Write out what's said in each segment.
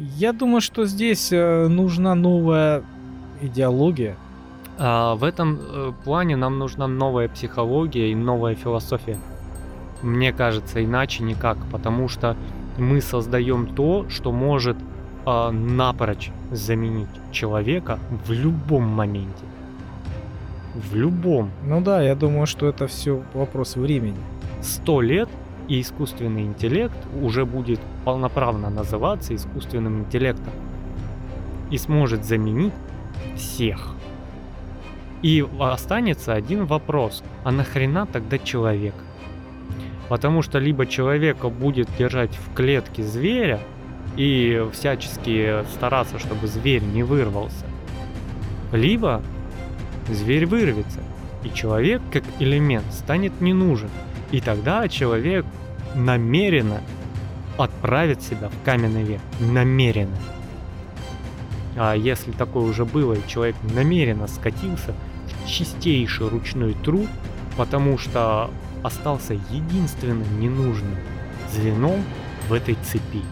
Я думаю, что здесь э, нужна новая идеология. А в этом э, плане нам нужна новая психология и новая философия. Мне кажется, иначе никак, потому что мы создаем то, что может э, напрочь заменить человека в любом моменте. В любом. Ну да, я думаю, что это все вопрос времени. Сто лет и искусственный интеллект уже будет полноправно называться искусственным интеллектом и сможет заменить всех. И останется один вопрос, а нахрена тогда человек? Потому что либо человека будет держать в клетке зверя и всячески стараться, чтобы зверь не вырвался, либо зверь вырвется, и человек как элемент станет не нужен. И тогда человек намеренно отправит себя в каменный век. Намеренно. А если такое уже было, и человек намеренно скатился в чистейший ручной труд, потому что остался единственным ненужным звеном в этой цепи.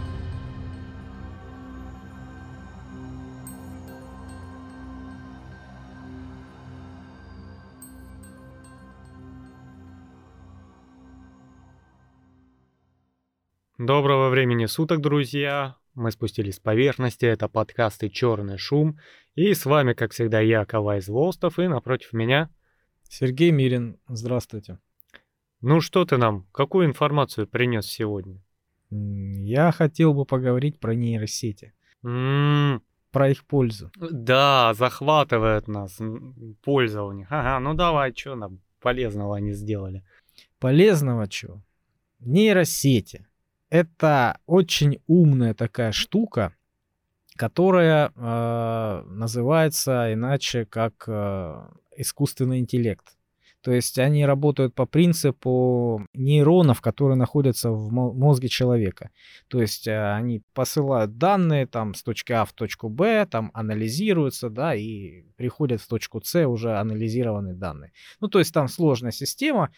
Доброго времени суток, друзья! Мы спустились с поверхности, это подкасты «Черный шум». И с вами, как всегда, я, Кавай Злостов, и напротив меня... Сергей Мирин, здравствуйте. Ну что ты нам, какую информацию принес сегодня? Я хотел бы поговорить про нейросети. М-м, Про их пользу. да, захватывает нас польза у них. Ага, ну давай, что нам полезного они сделали? Полезного чего? Нейросети. Это очень умная такая штука, которая э, называется иначе как э, искусственный интеллект. То есть они работают по принципу нейронов, которые находятся в мо- мозге человека. То есть э, они посылают данные там с точки А в точку Б, там анализируются, да, и приходят в точку С уже анализированные данные. Ну, то есть там сложная система,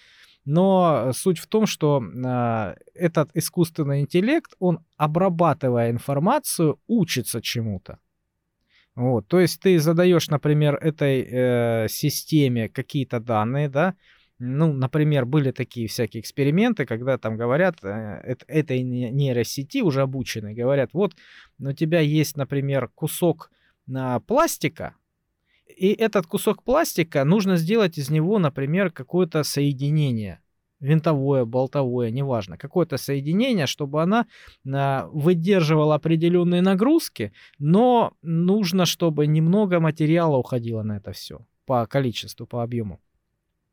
но суть в том, что а, этот искусственный интеллект, он, обрабатывая информацию, учится чему-то. Вот, то есть ты задаешь, например, этой э, системе какие-то данные, да, ну, например, были такие всякие эксперименты, когда там говорят, э, эт- этой не- нейросети уже обученной, говорят, вот у тебя есть, например, кусок а, пластика, и этот кусок пластика нужно сделать из него, например, какое-то соединение. Винтовое, болтовое, неважно. Какое-то соединение, чтобы она а, выдерживала определенные нагрузки, но нужно, чтобы немного материала уходило на это все по количеству, по объему.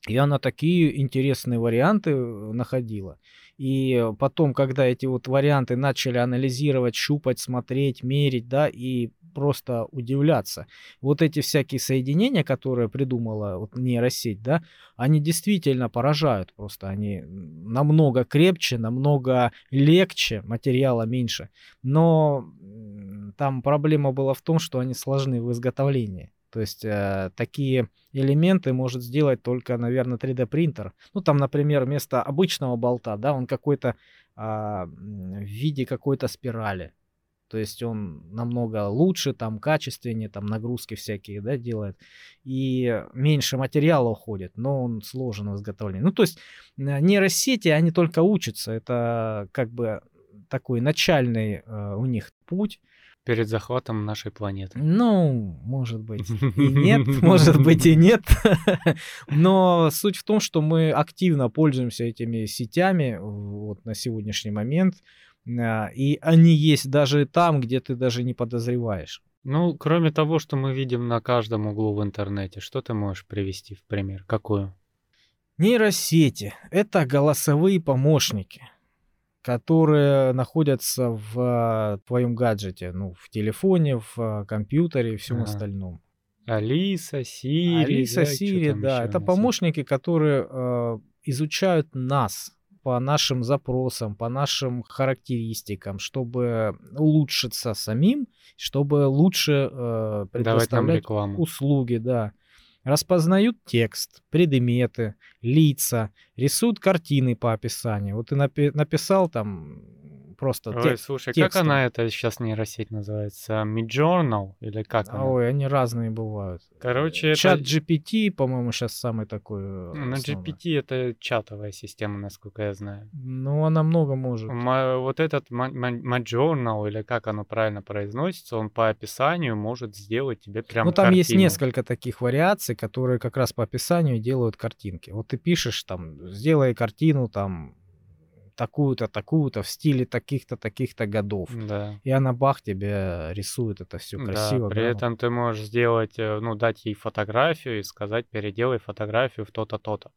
И она такие интересные варианты э, находила. И потом, когда эти вот варианты начали анализировать, щупать, смотреть, мерить, да, и просто удивляться. Вот эти всякие соединения, которые придумала вот нейросеть, да, они действительно поражают просто. Они намного крепче, намного легче, материала меньше. Но там проблема была в том, что они сложны в изготовлении. То есть э, такие элементы может сделать только, наверное, 3D принтер. Ну, там, например, вместо обычного болта, да, он какой-то м, в виде какой-то спирали. То есть он намного лучше, там качественнее, там нагрузки всякие, да, делает. И меньше материала уходит, но он сложен в изготовлении. Ну, то есть э, нейросети, они только учатся. Это как бы такой начальный э, у них путь. Перед захватом нашей планеты. Ну, может быть и нет, может быть и нет. Но суть в том, что мы активно пользуемся этими сетями вот на сегодняшний момент. А, И они есть даже там, где ты даже не подозреваешь. Ну, кроме того, что мы видим на каждом углу в интернете, что ты можешь привести в пример? Какую? Нейросети — это голосовые помощники, которые находятся в а, твоем гаджете, ну, в телефоне, в а, компьютере и всем Ага. остальном. Алиса, Сири. Алиса, да, Сири, да, это помощники, которые э, изучают нас по нашим запросам, по нашим характеристикам, чтобы улучшиться самим, чтобы лучше э, предоставлять услуги, да. Распознают текст, предметы, лица, рисуют картины по описанию. Вот ты напи- написал там просто Ой, те- слушай, как текстом. она это сейчас нейросеть называется? Midjournal или как она? Ой, они разные бывают. Короче, это... Чат GPT, по-моему, сейчас самый такой. э, Ну. GPT это чатовая система, насколько я знаю. Ну, она много может. Ма- Вот этот Midjournal, или как оно правильно произносится, он по описанию может сделать тебе прям Ну, там есть картину. несколько таких вариаций, которые как раз по описанию делают картинки. Вот ты пишешь там, сделай картину там такую-то, такую-то в стиле таких-то, таких-то годов. Да. И она бах тебе рисует это все Да, красиво. при грамотно. этом ты можешь сделать, э, ну, дать ей фотографию и сказать, переделай фотографию в то-то, то-то.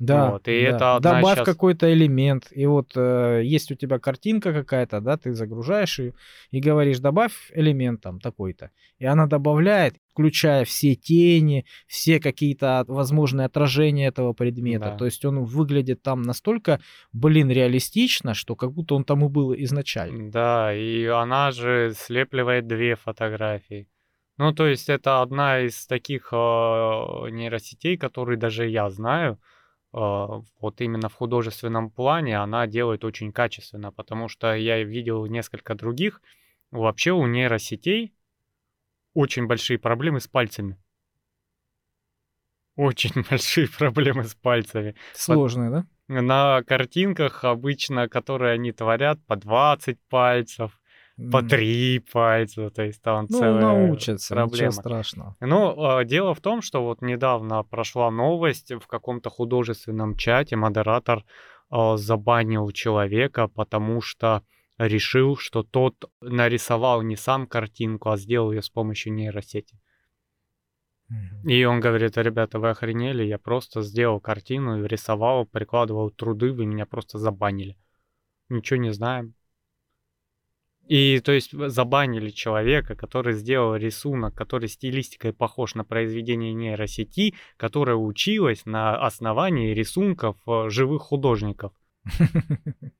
Да, Вот, и да. это одна Добавь щас- какой-то элемент. И вот э, есть у тебя картинка какая-то, да, ты загружаешь ее и говоришь, добавь элемент там такой-то. И она добавляет, включая все тени, все какие-то возможные отражения этого предмета. Да. То есть он выглядит там настолько, блин, реалистично, что как будто он там и был изначально. Да, и она же слепливает две фотографии. Ну, то есть это одна из таких э, нейросетей, которые даже я знаю. Э, вот именно в художественном плане она делает очень качественно, потому что я видел несколько других. Вообще у нейросетей очень большие проблемы с пальцами. Очень большие проблемы с пальцами. Сложно, да? На картинках обычно, которые они творят, по 20 пальцев, по три пальца, то есть там Ну, целая научатся, ничего проблема. страшного. Ну, а, дело в том, что вот недавно прошла новость в каком-то художественном чате, модератор а, забанил человека, потому что решил, что тот нарисовал не сам картинку, а сделал ее с помощью нейросети. И он говорит, ребята, вы охренели, я просто сделал картину, рисовал, прикладывал труды, вы меня просто забанили. Ничего не знаем. И то есть забанили человека, который сделал рисунок, который стилистикой похож на произведение нейросети, которая училась на основании рисунков э, живых художников.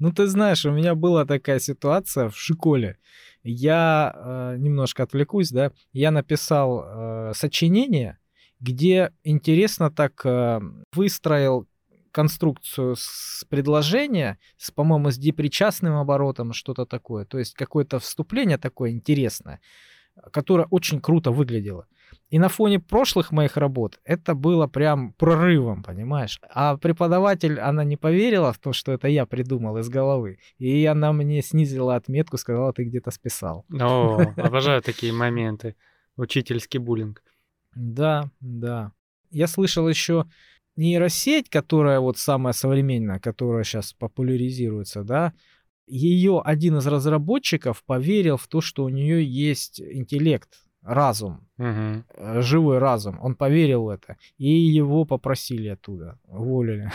Ну, ты знаешь, у меня была такая ситуация в школе. Я э, немножко отвлекусь, да. Я написал э, сочинение, где интересно так э, выстроил конструкцию с предложения, с, по-моему, с депричастным оборотом, что-то такое. То есть какое-то вступление такое интересное, которое очень круто выглядело. И на фоне прошлых моих работ это было прям прорывом, понимаешь? А преподаватель, она не поверила в то, что это я придумал из головы. И она мне снизила отметку, сказала, ты где-то списал. О, обожаю такие моменты. Учительский буллинг. Да, да. Я слышал еще нейросеть, которая вот самая современная, которая сейчас популяризируется, да, ее один из разработчиков поверил в то, что у нее есть интеллект, разум, э, живой разум. Он поверил в это. И его попросили оттуда. Уволили.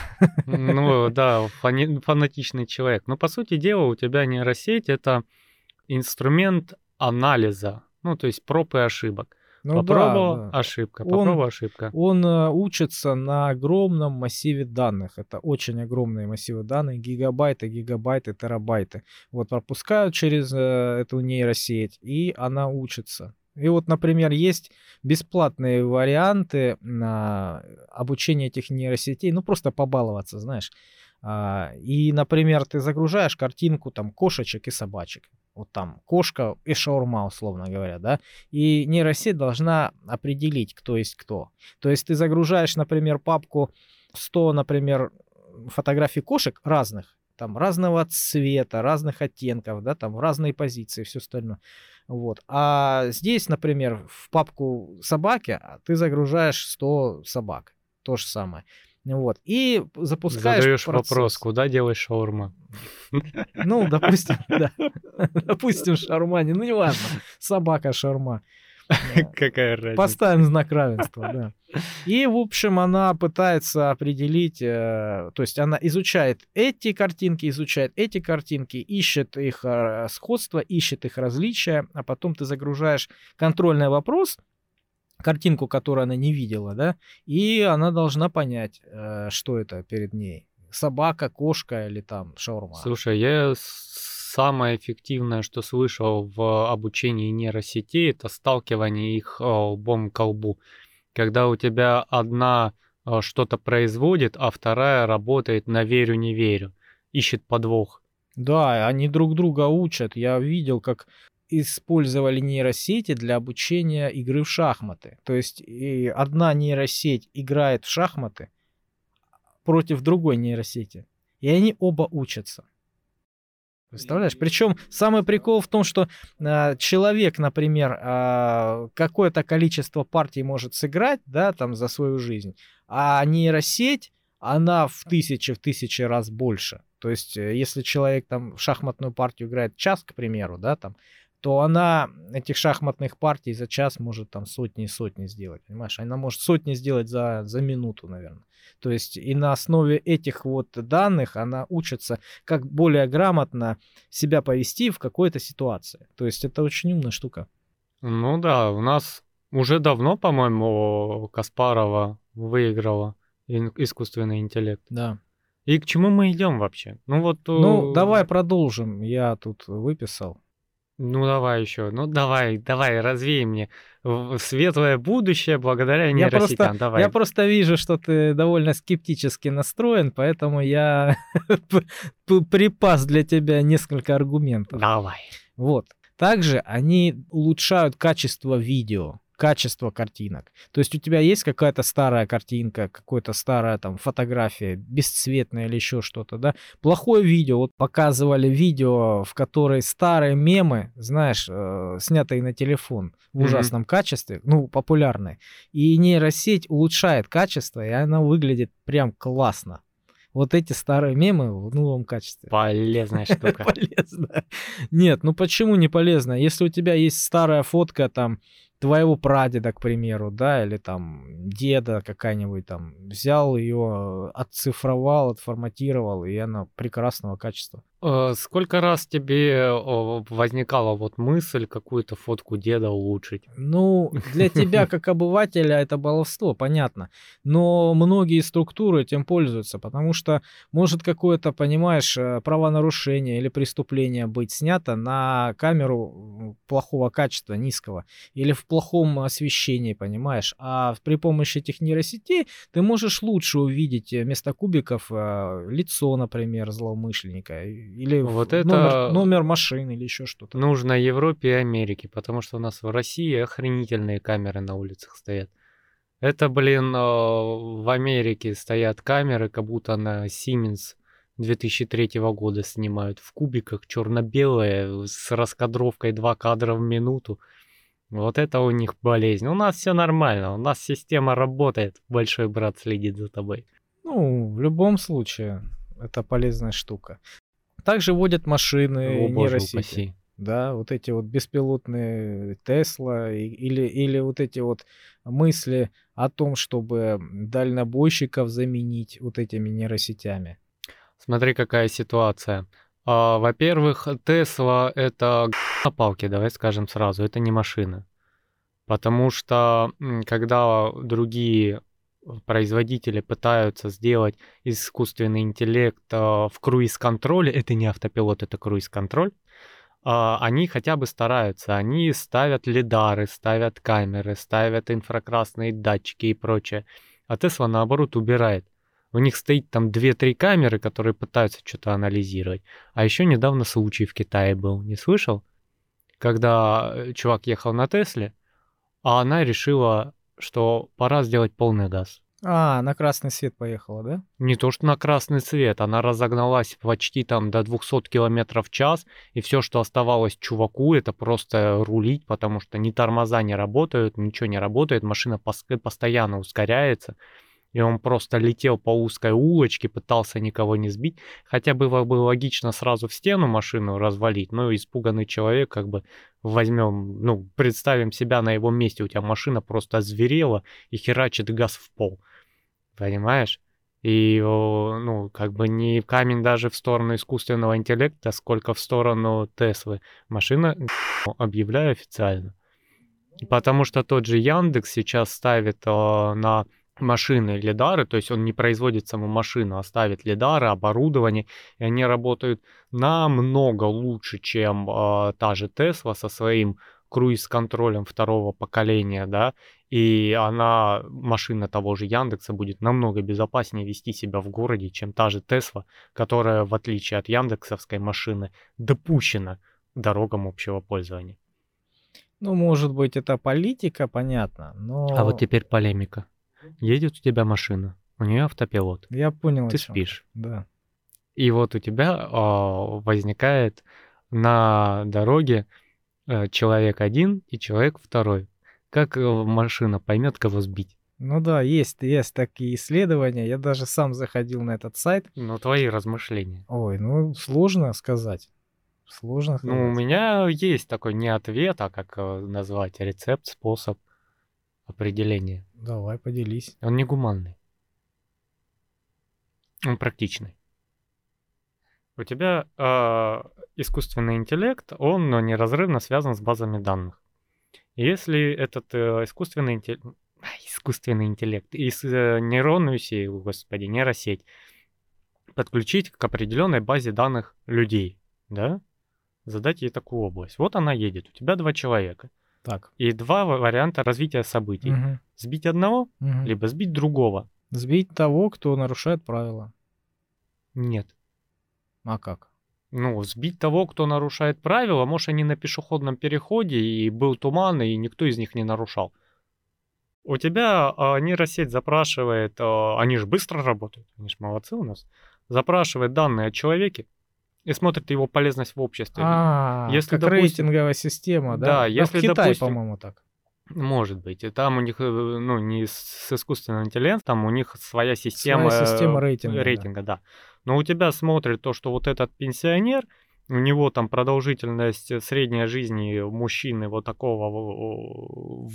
Ну да, фанатичный человек. Но по сути дела у тебя нейросеть это инструмент анализа, ну то есть проб и ошибок. Ну да, попробовал, да. ошибка, Он- попробовал, ошибка. Он э, учится на огромном массиве данных. Это очень огромные массивы данных, гигабайты, гигабайты, терабайты. Вот пропускают через э, эту нейросеть, и она учится. И вот, например, есть бесплатные варианты на обучение этих нейросетей, ну просто побаловаться, знаешь. А, И, например, ты загружаешь картинку там кошечек и собачек. Вот там кошка и шаурма, условно говоря, да. И нейросеть должна определить, кто есть кто. То есть ты загружаешь, например, папку 100, например, фотографий кошек разных, там разного цвета, разных оттенков, да, там в разные позиции, все остальное. Вот. А здесь, например, в папку собаки а, ты загружаешь 100 собак. То же самое. Вот. И запускаешь Задаешь процесс. вопрос, куда делать шаурма? Ну, допустим, да. Допустим. Ну, не важно. Собака шарма. Какая разница? Поставим знак равенства, да. И, в общем, она пытается определить, э, то есть она изучает эти картинки, изучает эти картинки, ищет их э, сходство, ищет их различия, а потом ты загружаешь контрольный вопрос, картинку, которую она не видела, да, и она должна понять, э, что это перед ней. Собака, кошка или там шаурма. Слушай, я самое эффективное, что слышал в обучении нейросетей, это сталкивание их э, лбом к лбу. Когда у тебя одна э, что-то производит, а вторая работает на верю-не верю, ищет подвох. Да, они друг друга учат. Я видел, как использовали нейросети для обучения игры в шахматы. То есть и одна нейросеть играет в шахматы против другой нейросети. И они оба учатся. Представляешь? Причем самый прикол в том, что э, человек, например, э, какое-то количество партий может сыграть, да, там за свою жизнь, а нейросеть, она в тысячи, в тысячи раз больше. То есть, э, если человек там в шахматную партию играет час, к примеру, да, там, то она этих шахматных партий за час может там сотни и сотни сделать, понимаешь? Она может сотни сделать за, за минуту, наверное. То есть и на основе этих вот данных она учится, как более грамотно себя повести в какой-то ситуации. То есть это очень умная штука. Ну да, у нас уже давно, по-моему, Каспарова выиграла искусственный интеллект. Да. И к чему мы идем вообще? Ну вот. Ну, давай продолжим. Я тут выписал. Ну давай еще, ну давай, давай, развей мне светлое будущее благодаря нейросетям. Я просто, давай. я просто вижу, что ты довольно скептически настроен, поэтому я припас для тебя несколько аргументов. Давай. Вот. Также они улучшают качество видео качество картинок. То есть у тебя есть какая-то старая картинка, какая-то старая там фотография, бесцветная или еще что-то, да? Плохое видео, вот показывали видео, в которой старые мемы, знаешь, э, снятые на телефон в ужасном mm-hmm. качестве, ну, популярные. И нейросеть улучшает качество, и она выглядит прям классно вот эти старые мемы в новом качестве. Полезная штука. Полезно. Нет, ну почему не полезно? Если у тебя есть старая фотка там твоего прадеда, к примеру, да, или там деда какая-нибудь там, взял ее, отцифровал, отформатировал, и она прекрасного качества. Э, сколько раз тебе возникала вот мысль какую-то фотку деда улучшить? Ну, для тебя как обывателя это баловство, понятно. Но многие структуры этим пользуются, потому что может какое-то, понимаешь, э, правонарушение или преступление быть снято на камеру плохого качества, низкого, или в плохом освещении, понимаешь. А при помощи этих нейросетей ты можешь лучше увидеть э, вместо кубиков лицо, например, злоумышленника или вот это номер, номер машины или еще что-то. Нужно Европе и Америке, потому что у нас в России охренительные камеры на улицах стоят. Это, блин, э, в Америке стоят камеры, как будто на Siemens 2003 года снимают в кубиках черно-белые с раскадровкой 2 кадра в минуту. Вот это у них болезнь. У нас все нормально, у нас система работает, большой брат следит за тобой. Ну, в любом случае, это полезная штука. Также водят машины О, нейросети. Да, вот эти вот беспилотные Тесла или, или вот эти вот мысли о том, чтобы дальнобойщиков заменить вот этими нейросетями. Смотри, какая ситуация. А, во-первых, Тесла это на палке, давай скажем сразу, это не машина. Потому что когда другие производители пытаются сделать искусственный интеллект в круиз-контроле, это не автопилот, это круиз-контроль, а, они хотя бы стараются. Они ставят лидары, ставят камеры, ставят инфракрасные датчики и прочее. А Тесла, наоборот, убирает. У них стоит там 2-3 камеры, которые пытаются что-то анализировать. А еще недавно случай в Китае был, не слышал? Когда э, чувак ехал на Тесле, а она решила что пора сделать полный газ. А, на красный свет поехала, да? Не то, что на красный свет, она разогналась почти там до 200 км в час, и все, что оставалось чуваку, это просто рулить, потому что ни тормоза не работают, ничего не работает, машина постоянно ускоряется и он просто летел по узкой улочке, пытался никого не сбить. Хотя было бы логично сразу в стену машину развалить, но испуганный человек как бы возьмем, ну, представим себя на его месте, у тебя машина просто озверела и херачит газ в пол. Понимаешь? И, ну, как бы не камень даже в сторону искусственного интеллекта, сколько в сторону Теслы. Машина, объявляю официально. Потому что тот же Яндекс сейчас ставит э, на машины лидары, то есть он не производит саму машину, а ставит лидары, оборудование, и они работают намного лучше, чем э, та же Тесла со своим круиз-контролем второго поколения, да, и она, машина того же Яндекса, будет намного безопаснее вести себя в городе, чем та же Тесла, которая, в отличие от яндексовской машины, допущена дорогам общего пользования. Ну, может быть, это политика, понятно, но... А вот теперь полемика. Едет у тебя машина, у нее автопилот. Я понял. Ты о спишь. Да. И вот у тебя а, возникает на дороге э, человек один и человек второй. Как э, машина поймет, кого сбить? Ну да, есть, есть такие исследования. Я даже сам заходил на этот сайт. Ну, твои размышления. Ой, ну сложно сказать. Сложно сказать. Ну, у меня есть такой не ответ, а как э, назвать рецепт, способ определения. Давай, поделись. Он не гуманный. Он практичный. У тебя э, искусственный интеллект, он ну, неразрывно связан с базами данных. Если этот э, искусственный интеллект, искусственный интеллект и с, э, нейронную сеть, господи, нейросеть подключить к определенной базе данных людей, да, задать ей такую область. Вот она едет, у тебя два человека. Так. И два ва- варианта развития событий. Мгм, Сбить одного, мгм. либо сбить другого. Сбить того, кто нарушает правила. Нет. А как? Ну, сбить того, кто нарушает правила, может, они на пешеходном переходе, и был туман, и никто из них не нарушал. У тебя а, нейросеть запрашивает, а, они же быстро работают, они же молодцы у нас, запрашивает данные о человеке и смотрит его полезность в обществе. А, если, как допустим- рейтинговая система, да? Да, если, в Китае, допустим- по-моему, так. Может быть. И там у них, э, ну, не с искусственным интеллектом, там у них своя система, Своя система э, рейтинга, да. рейтинга, да. Но у тебя смотрит то, что вот этот пенсионер, у него там продолжительность э, средняя жизни мужчины вот такого,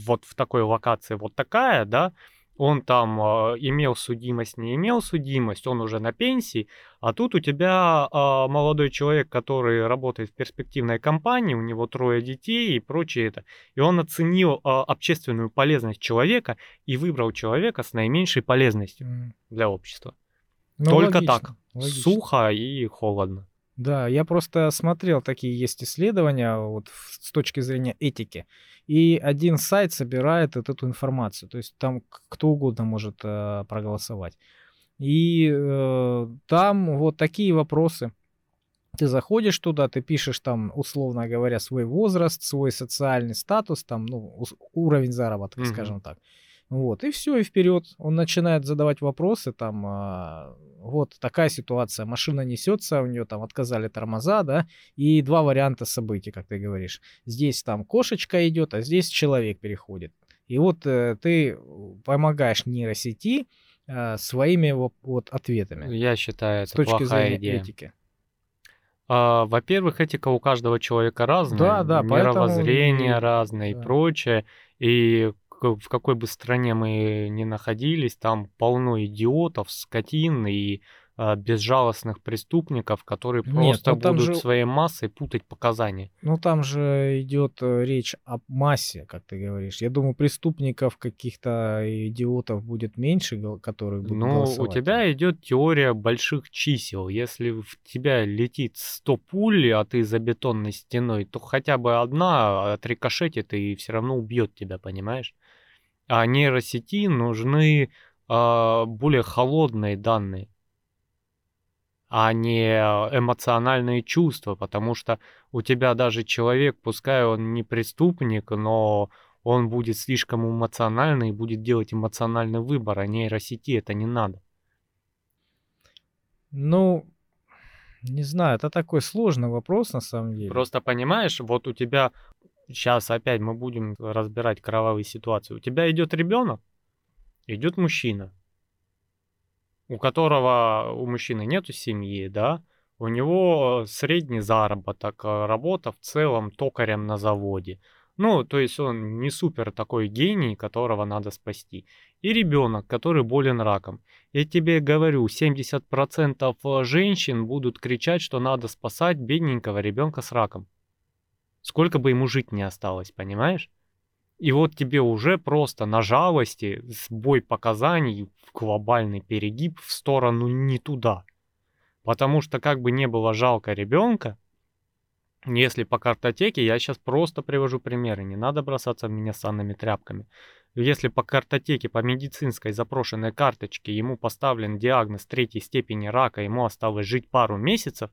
вот в такой локации вот такая, да, он там э, имел судимость, не имел судимость, он уже на пенсии, а тут у тебя а, молодой человек, который работает в перспективной компании, у него трое детей и прочее это, и он оценил а, общественную полезность человека и выбрал человека с наименьшей полезностью М. для общества. Ну, Только логично, так, логично. сухо и холодно. Да, я просто смотрел, такие есть исследования вот с точки зрения этики. И один сайт собирает вот эту информацию. То есть там кто угодно может э, проголосовать. И э, там вот такие вопросы. Ты заходишь туда, ты пишешь там, условно говоря, свой возраст, свой социальный статус, там, ну, уровень заработка, Мгм. скажем так. Вот, и все, и вперед. Он начинает задавать вопросы, там, а, вот такая ситуация, машина несется, у нее там отказали тормоза, да, и два варианта событий, как ты говоришь. Здесь там кошечка идет, а здесь человек переходит. И вот э, ты помогаешь нейросети э, своими вот, ответами Я считаю, с это точки плохая зрения идея. этики. А, во-первых, этика у каждого человека разная, Да, да, поэтому мировоззрение и- разное и да. прочее. И к- в какой бы стране мы ни находились, там полно идиотов, скотин и безжалостных преступников, которые Нет, просто ну будут же- своей массой путать показания. Ну, там же идет э, речь о массе, как ты говоришь. Я думаю, преступников каких-то идиотов будет меньше, которые будут Ну, у голосовать. тебя идет теория больших чисел. Если в тебя летит 100 пуль, а ты за бетонной стеной, то хотя бы одна отрикошетит и все равно убьет тебя, понимаешь? А нейросети нужны а, более холодные данные, а не эмоциональные чувства, потому что у тебя даже человек, пускай он не преступник, но он будет слишком эмоциональный и будет делать эмоциональный выбор, а нейросети это не надо. Ну, не знаю, это такой сложный вопрос на самом деле. Просто понимаешь, вот у тебя сейчас опять мы будем разбирать кровавые ситуации. У тебя идет ребенок, идет мужчина, у которого у мужчины нету семьи, да, у него э, средний заработок, э, работа в целом токарем на заводе. Ну, то есть он не супер такой гений, которого надо спасти. И ребенок, который болен раком. Я тебе говорю, 70% женщин будут кричать, что надо спасать бедненького ребенка с раком. Сколько бы ему жить не осталось, понимаешь? И вот тебе уже просто на жалости сбой показаний, глобальный перегиб в сторону не туда. Потому что как бы не было жалко ребенка, Если по картотеке, я сейчас просто привожу примеры, не надо бросаться в меня санными тряпками. Если по картотеке, по медицинской запрошенной карточке ему поставлен диагноз третьей степени рака, ему осталось жить пару месяцев,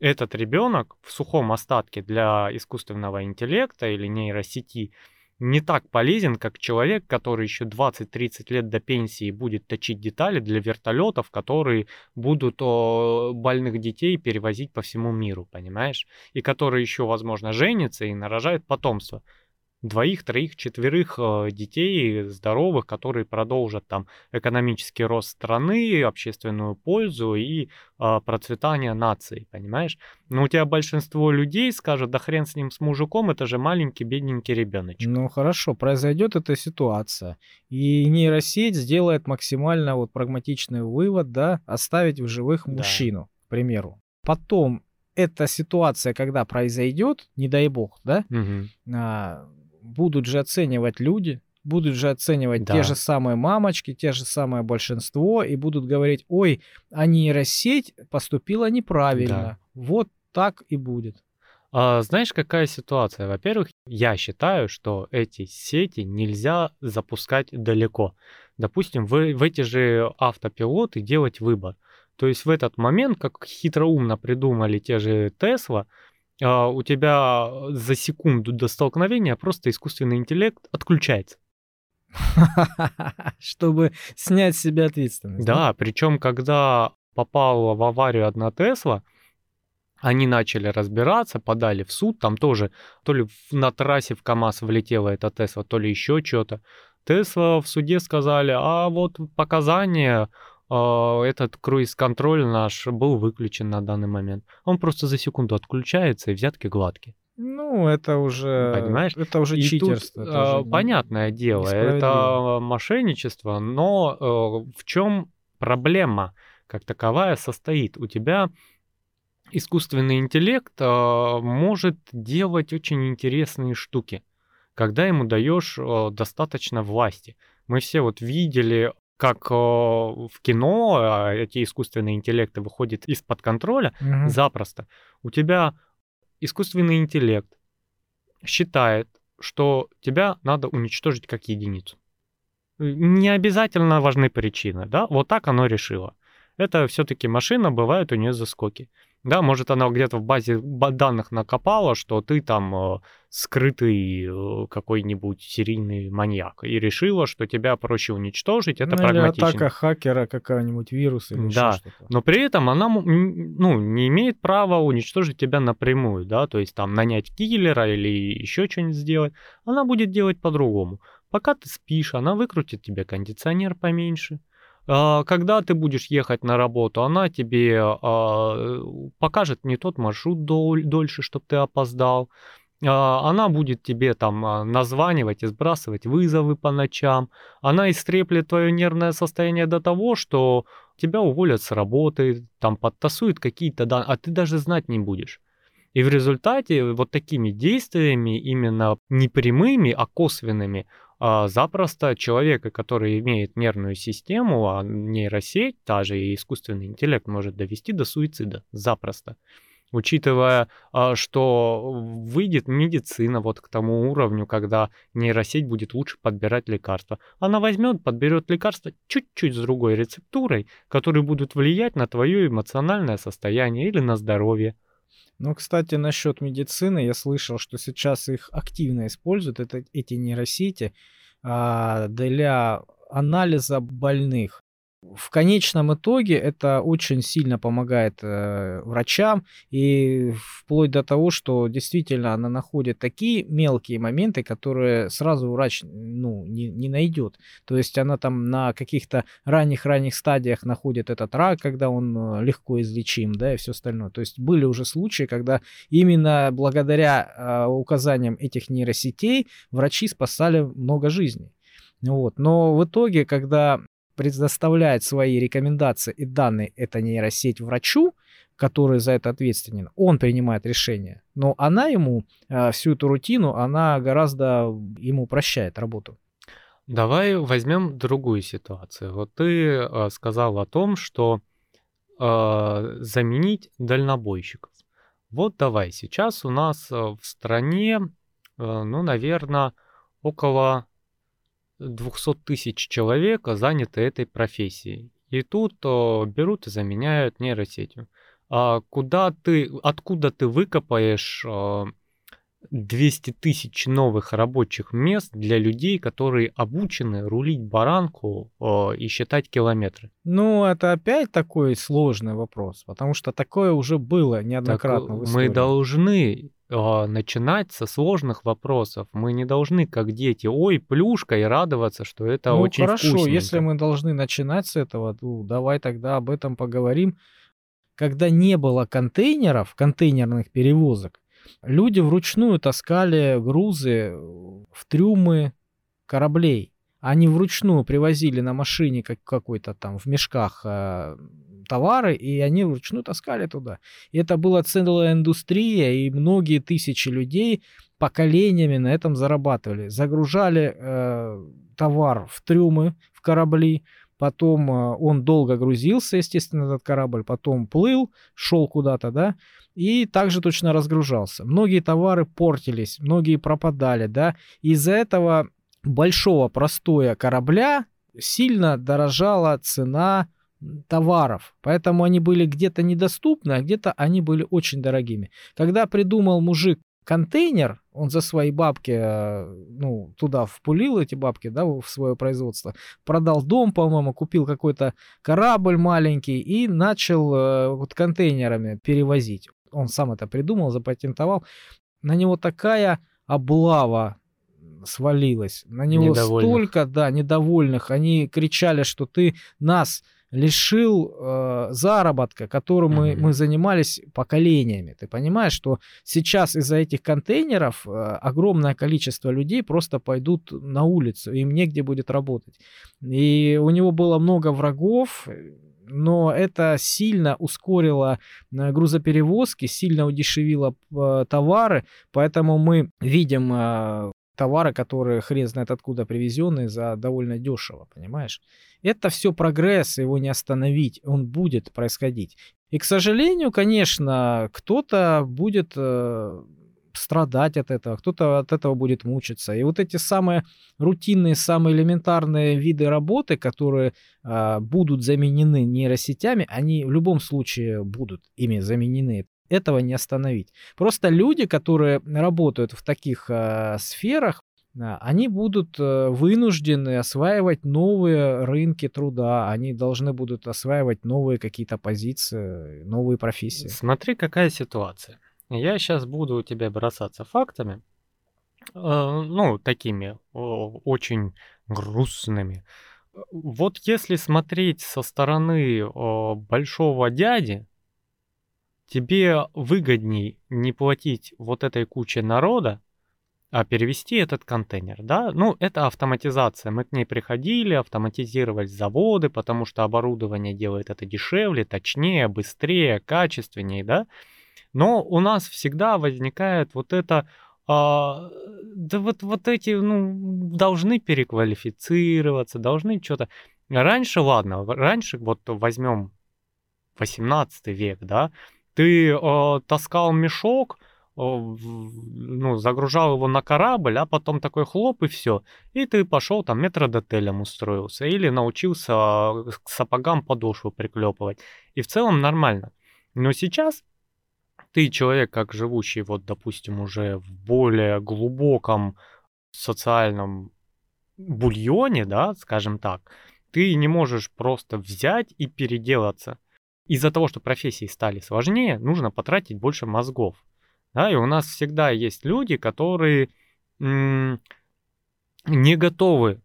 этот ребенок в сухом остатке для искусственного интеллекта или нейросети не так полезен, как человек, который еще 20-30 лет до пенсии будет точить детали для вертолетов, которые будут больных детей перевозить по всему миру, понимаешь? И который еще, возможно, женится и нарожает потомство двоих, троих, четверых э, детей здоровых, которые продолжат там экономический рост страны, общественную пользу и э, процветание нации, понимаешь? Но у тебя большинство людей скажут, да хрен с ним, с мужиком, это же маленький бедненький ребеночек. Ну хорошо, произойдет эта ситуация, и нейросеть сделает максимально вот прагматичный вывод, да, оставить в живых да. мужчину, к примеру. Потом эта ситуация, когда произойдет, не дай бог, да, угу. а, будут же оценивать люди, будут же оценивать да. те же самые мамочки, те же самое большинство, и будут говорить, ой, а нейросеть поступила неправильно. Да. Вот так и будет. А, знаешь, какая ситуация? Во-первых, я считаю, что эти сети нельзя запускать далеко. Допустим, в, в эти же автопилоты делать выбор. То есть в этот момент, как хитроумно придумали те же Тесла, у тебя за секунду до столкновения просто искусственный интеллект отключается. Чтобы снять с себя ответственность. Да, причем когда попала в аварию одна Тесла, они начали разбираться, подали в суд, там тоже то ли на трассе в КАМАЗ влетела эта Тесла, то ли еще что-то. Тесла в суде сказали, а вот показания а, этот круиз-контроль наш был выключен на данный момент. Он просто за секунду отключается и взятки гладкие. Ну, это уже, понимаешь, это уже и читерство. Тут, это уже понятное дело, это мошенничество, но э, в чем проблема как таковая состоит? У тебя искусственный интеллект э, может делать очень интересные штуки, когда ему даешь э, достаточно власти. Мы все вот видели как в кино а, эти искусственные интеллекты выходят из-под контроля угу. запросто. У тебя искусственный интеллект считает, что тебя надо уничтожить как единицу. Не обязательно важны причины, да? Вот так оно решило. Это все-таки машина, бывает у нее заскоки. Да, может, она где-то в базе данных накопала, что ты там э, скрытый э, какой-нибудь серийный маньяк, и решила, что тебя проще уничтожить, это ну, прагматично. Или атака хакера, какая-нибудь вирус или Да, что-то. но при этом она ну, не имеет права уничтожить тебя напрямую, да, то есть там нанять киллера или еще что-нибудь сделать. Она будет делать по-другому. Пока ты спишь, она выкрутит тебе кондиционер поменьше, когда ты будешь ехать на работу, она тебе а, покажет не тот маршрут дольше, чтобы ты опоздал. А, она будет тебе там названивать и сбрасывать вызовы по ночам. Она истреплет твое нервное состояние до того, что тебя уволят с работы, там подтасуют какие-то данные, а ты даже знать не будешь. И в результате вот такими действиями, именно не прямыми, а косвенными, а запросто человека, который имеет нервную систему, а нейросеть, та же и искусственный интеллект может довести до суицида запросто. Учитывая, а, что выйдет медицина вот к тому уровню, когда нейросеть будет лучше подбирать лекарства. Она возьмет, подберет лекарства чуть-чуть с другой рецептурой, которые будут влиять на твое эмоциональное состояние или на здоровье. Ну, кстати, насчет медицины, я слышал, что сейчас их активно используют, это, эти нейросети, а, для анализа больных. В конечном итоге это очень сильно помогает э, врачам и вплоть до того, что действительно она находит такие мелкие моменты, которые сразу врач ну, не, не найдет. То есть она там на каких-то ранних-ранних стадиях находит этот рак, когда он э, легко излечим, да, и все остальное. То есть были уже случаи, когда именно благодаря э, указаниям этих нейросетей врачи спасали много жизней. Вот. Но в итоге, когда предоставляет свои рекомендации и данные эта нейросеть врачу, который за это ответственен, он принимает решение. Но она ему э, всю эту рутину, она гораздо ему упрощает работу. Давай возьмем другую ситуацию. Вот ты э, сказал о том, что э, заменить дальнобойщиков. Вот давай, сейчас у нас э, в стране, э, ну, наверное, около 200 тысяч человек заняты этой профессией. И тут о, берут и заменяют нейросетью. А куда ты, откуда ты выкопаешь о, 200 тысяч новых рабочих мест для людей, которые обучены рулить баранку о, и считать километры? Ну, это опять такой сложный вопрос, потому что такое уже было неоднократно Так, мы должны а, начинать со сложных вопросов. Мы не должны, как дети, ой, плюшка, и радоваться, что это Ну очень хорошо, вкусненько. если мы должны начинать с этого, ну, давай тогда об этом поговорим. Когда не было контейнеров, контейнерных перевозок, люди вручную таскали грузы в трюмы кораблей. Они вручную привозили на машине как какой-то там в мешках э, товары, и они вручную таскали туда. И это была целая индустрия, и многие тысячи людей поколениями на этом зарабатывали. Загружали э, товар в трюмы, в корабли, потом э, он долго грузился, естественно, этот корабль, потом плыл, шел куда-то, да, и также точно разгружался. Многие товары портились, многие пропадали, да, из-за этого большого простоя корабля сильно дорожала цена товаров, поэтому они были где-то недоступны, а где-то они были очень дорогими. Когда придумал мужик контейнер, он за свои бабки, э, ну, туда впулил эти бабки, да, в свое производство, продал дом, по-моему, купил какой-то корабль маленький и начал э, вот контейнерами перевозить. Он сам это придумал, запатентовал. На него такая облава свалилась. На него Недовольных. столько, да, недовольных. Они кричали, что ты нас лишил э, заработка, которым мы, Мгм. мы занимались поколениями. Ты понимаешь, что сейчас из-за этих контейнеров э, огромное количество людей просто пойдут на улицу, им негде будет работать. И у него было много врагов, но это сильно ускорило э, грузоперевозки, сильно удешевило э, товары, поэтому мы видим э, товары, которые хрен знает откуда привезенные за довольно дешево, понимаешь? Это все прогресс, его не остановить, он будет происходить. И, к сожалению, конечно, кто-то будет страдать от этого, кто-то от этого будет мучиться. И вот эти самые рутинные, самые элементарные виды работы, которые а, будут заменены нейросетями, они в любом случае будут ими заменены. Этого не остановить. Просто люди, которые работают в таких а, сферах, а, они будут э, вынуждены осваивать новые рынки труда, они должны будут осваивать новые какие-то позиции, новые профессии. Смотри, какая ситуация. Я сейчас буду у тебя бросаться фактами, э, ну, такими очень грустными. Вот если смотреть со стороны большого дяди, тебе выгодней не платить вот этой куче народа, а перевести этот контейнер, да? Ну, это автоматизация. Мы к ней приходили, автоматизировать заводы, потому что оборудование делает это дешевле, точнее, быстрее, качественнее, да? Но у нас всегда возникает вот это, а, да вот, вот эти, ну, должны переквалифицироваться, должны что-то. Раньше, ладно, раньше, вот возьмем 18 век, да, ты э, таскал мешок, в- ну, загружал его на корабль, а потом такой хлоп и все. И ты пошел там метродотелем устроился или научился э, к сапогам подошву приклепывать. И в целом нормально. Но сейчас ты человек, как живущий, вот, допустим, уже в более глубоком социальном бульоне, да, скажем так, ты не можешь просто взять и переделаться. Из-за того, что профессии стали сложнее, нужно потратить больше мозгов. Да, и у нас всегда есть люди, которые м, не готовы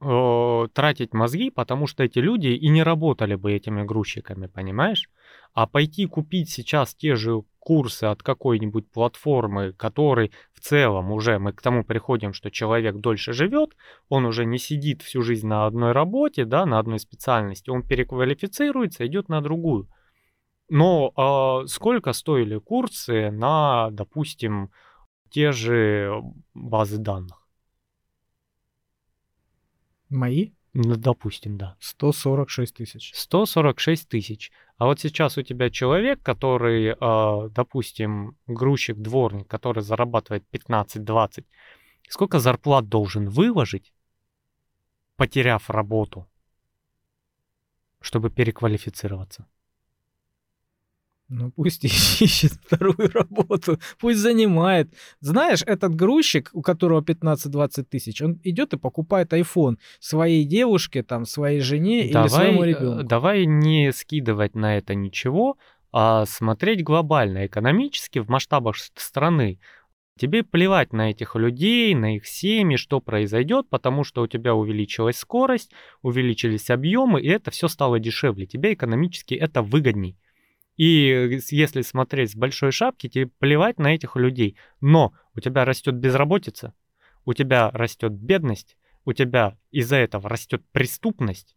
э, тратить мозги, потому что эти люди и не работали бы этими грузчиками, понимаешь? А пойти купить сейчас те же курсы от какой-нибудь платформы, который в целом уже мы к тому приходим, что человек дольше живет, он уже не сидит всю жизнь на одной работе, да, на одной специальности, он переквалифицируется, идет на другую. Но а, сколько стоили курсы на, допустим, те же базы данных? Мои Ну, допустим, да. 146 тысяч. 146 тысяч. А вот сейчас у тебя человек, который, э, допустим, грузчик, дворник, который зарабатывает 15-20, сколько зарплат должен выложить, потеряв работу, чтобы переквалифицироваться? Ну пусть ищет вторую работу, пусть занимает. Знаешь, этот грузчик, у которого 15-20 тысяч, он идет и покупает iPhone своей девушке, там, своей жене давай, или своему э, ребенку. Давай не скидывать на это ничего, а смотреть глобально, экономически в масштабах страны. Тебе плевать на этих людей, на их семьи, что произойдет, потому что у тебя увеличилась скорость, увеличились объемы, и это все стало дешевле. Тебе экономически это выгодней. И если смотреть с большой шапки, тебе плевать на этих людей. Но у тебя растет безработица, у тебя растет бедность, у тебя из-за этого растет преступность,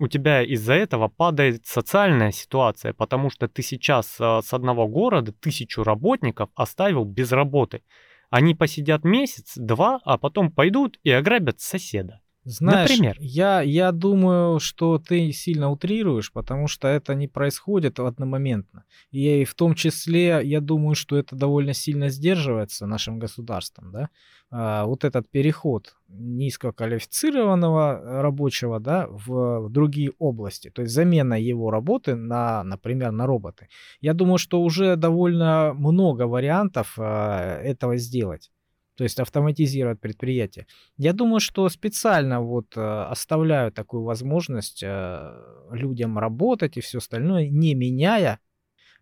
у тебя из-за этого падает социальная ситуация, потому что ты сейчас а, с одного города тысячу работников оставил без работы. Они посидят месяц, два, а потом пойдут и ограбят соседа. Знаешь, Например? Я, я думаю, что ты сильно утрируешь, потому что это не происходит одномоментно. И в том числе, я думаю, что это довольно сильно сдерживается нашим государством, да, а, вот этот переход низкоквалифицированного рабочего, да, в, другие области, то есть замена его работы на, например, на роботы. Я думаю, что уже довольно много вариантов а, этого сделать то есть автоматизировать предприятие. Я думаю, что специально вот э, оставляю такую возможность э, людям работать и все остальное, не меняя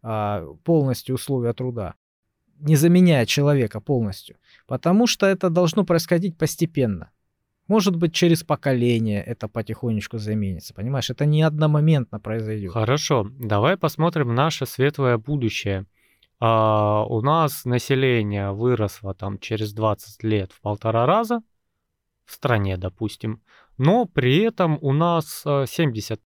а, полностью условия труда, не заменяя человека полностью, потому что это должно происходить постепенно. Может быть, через поколение это потихонечку заменится, понимаешь? Это не одномоментно произойдет. Хорошо, давай посмотрим наше светлое будущее – а, у нас население выросло там через 20 лет в полтора раза в стране, допустим, но при этом у нас 70%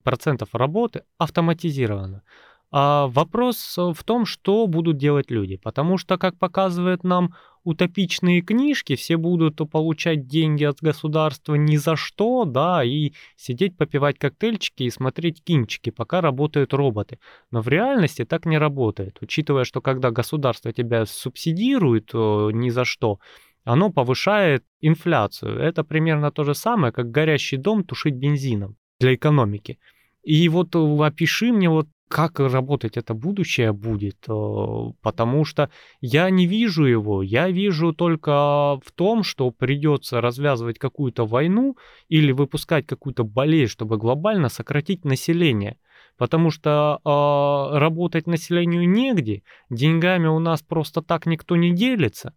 а, работы автоматизировано. А вопрос в том, что будут делать люди, потому что, как показывает нам утопичные книжки, все будут получать деньги от государства ни за что, да, и сидеть попивать коктейльчики и смотреть кинчики, пока работают роботы. Но в реальности так не работает, учитывая, что когда государство тебя субсидирует ни за что, оно повышает инфляцию. Это примерно то же самое, как горящий дом тушить бензином для экономики. И вот опиши мне вот как работать это будущее будет, э, потому что я не вижу его, я вижу только в том, что придется развязывать какую-то войну или выпускать какую-то болезнь, чтобы глобально сократить население. Потому что э, работать населению негде, деньгами у нас просто так никто не делится.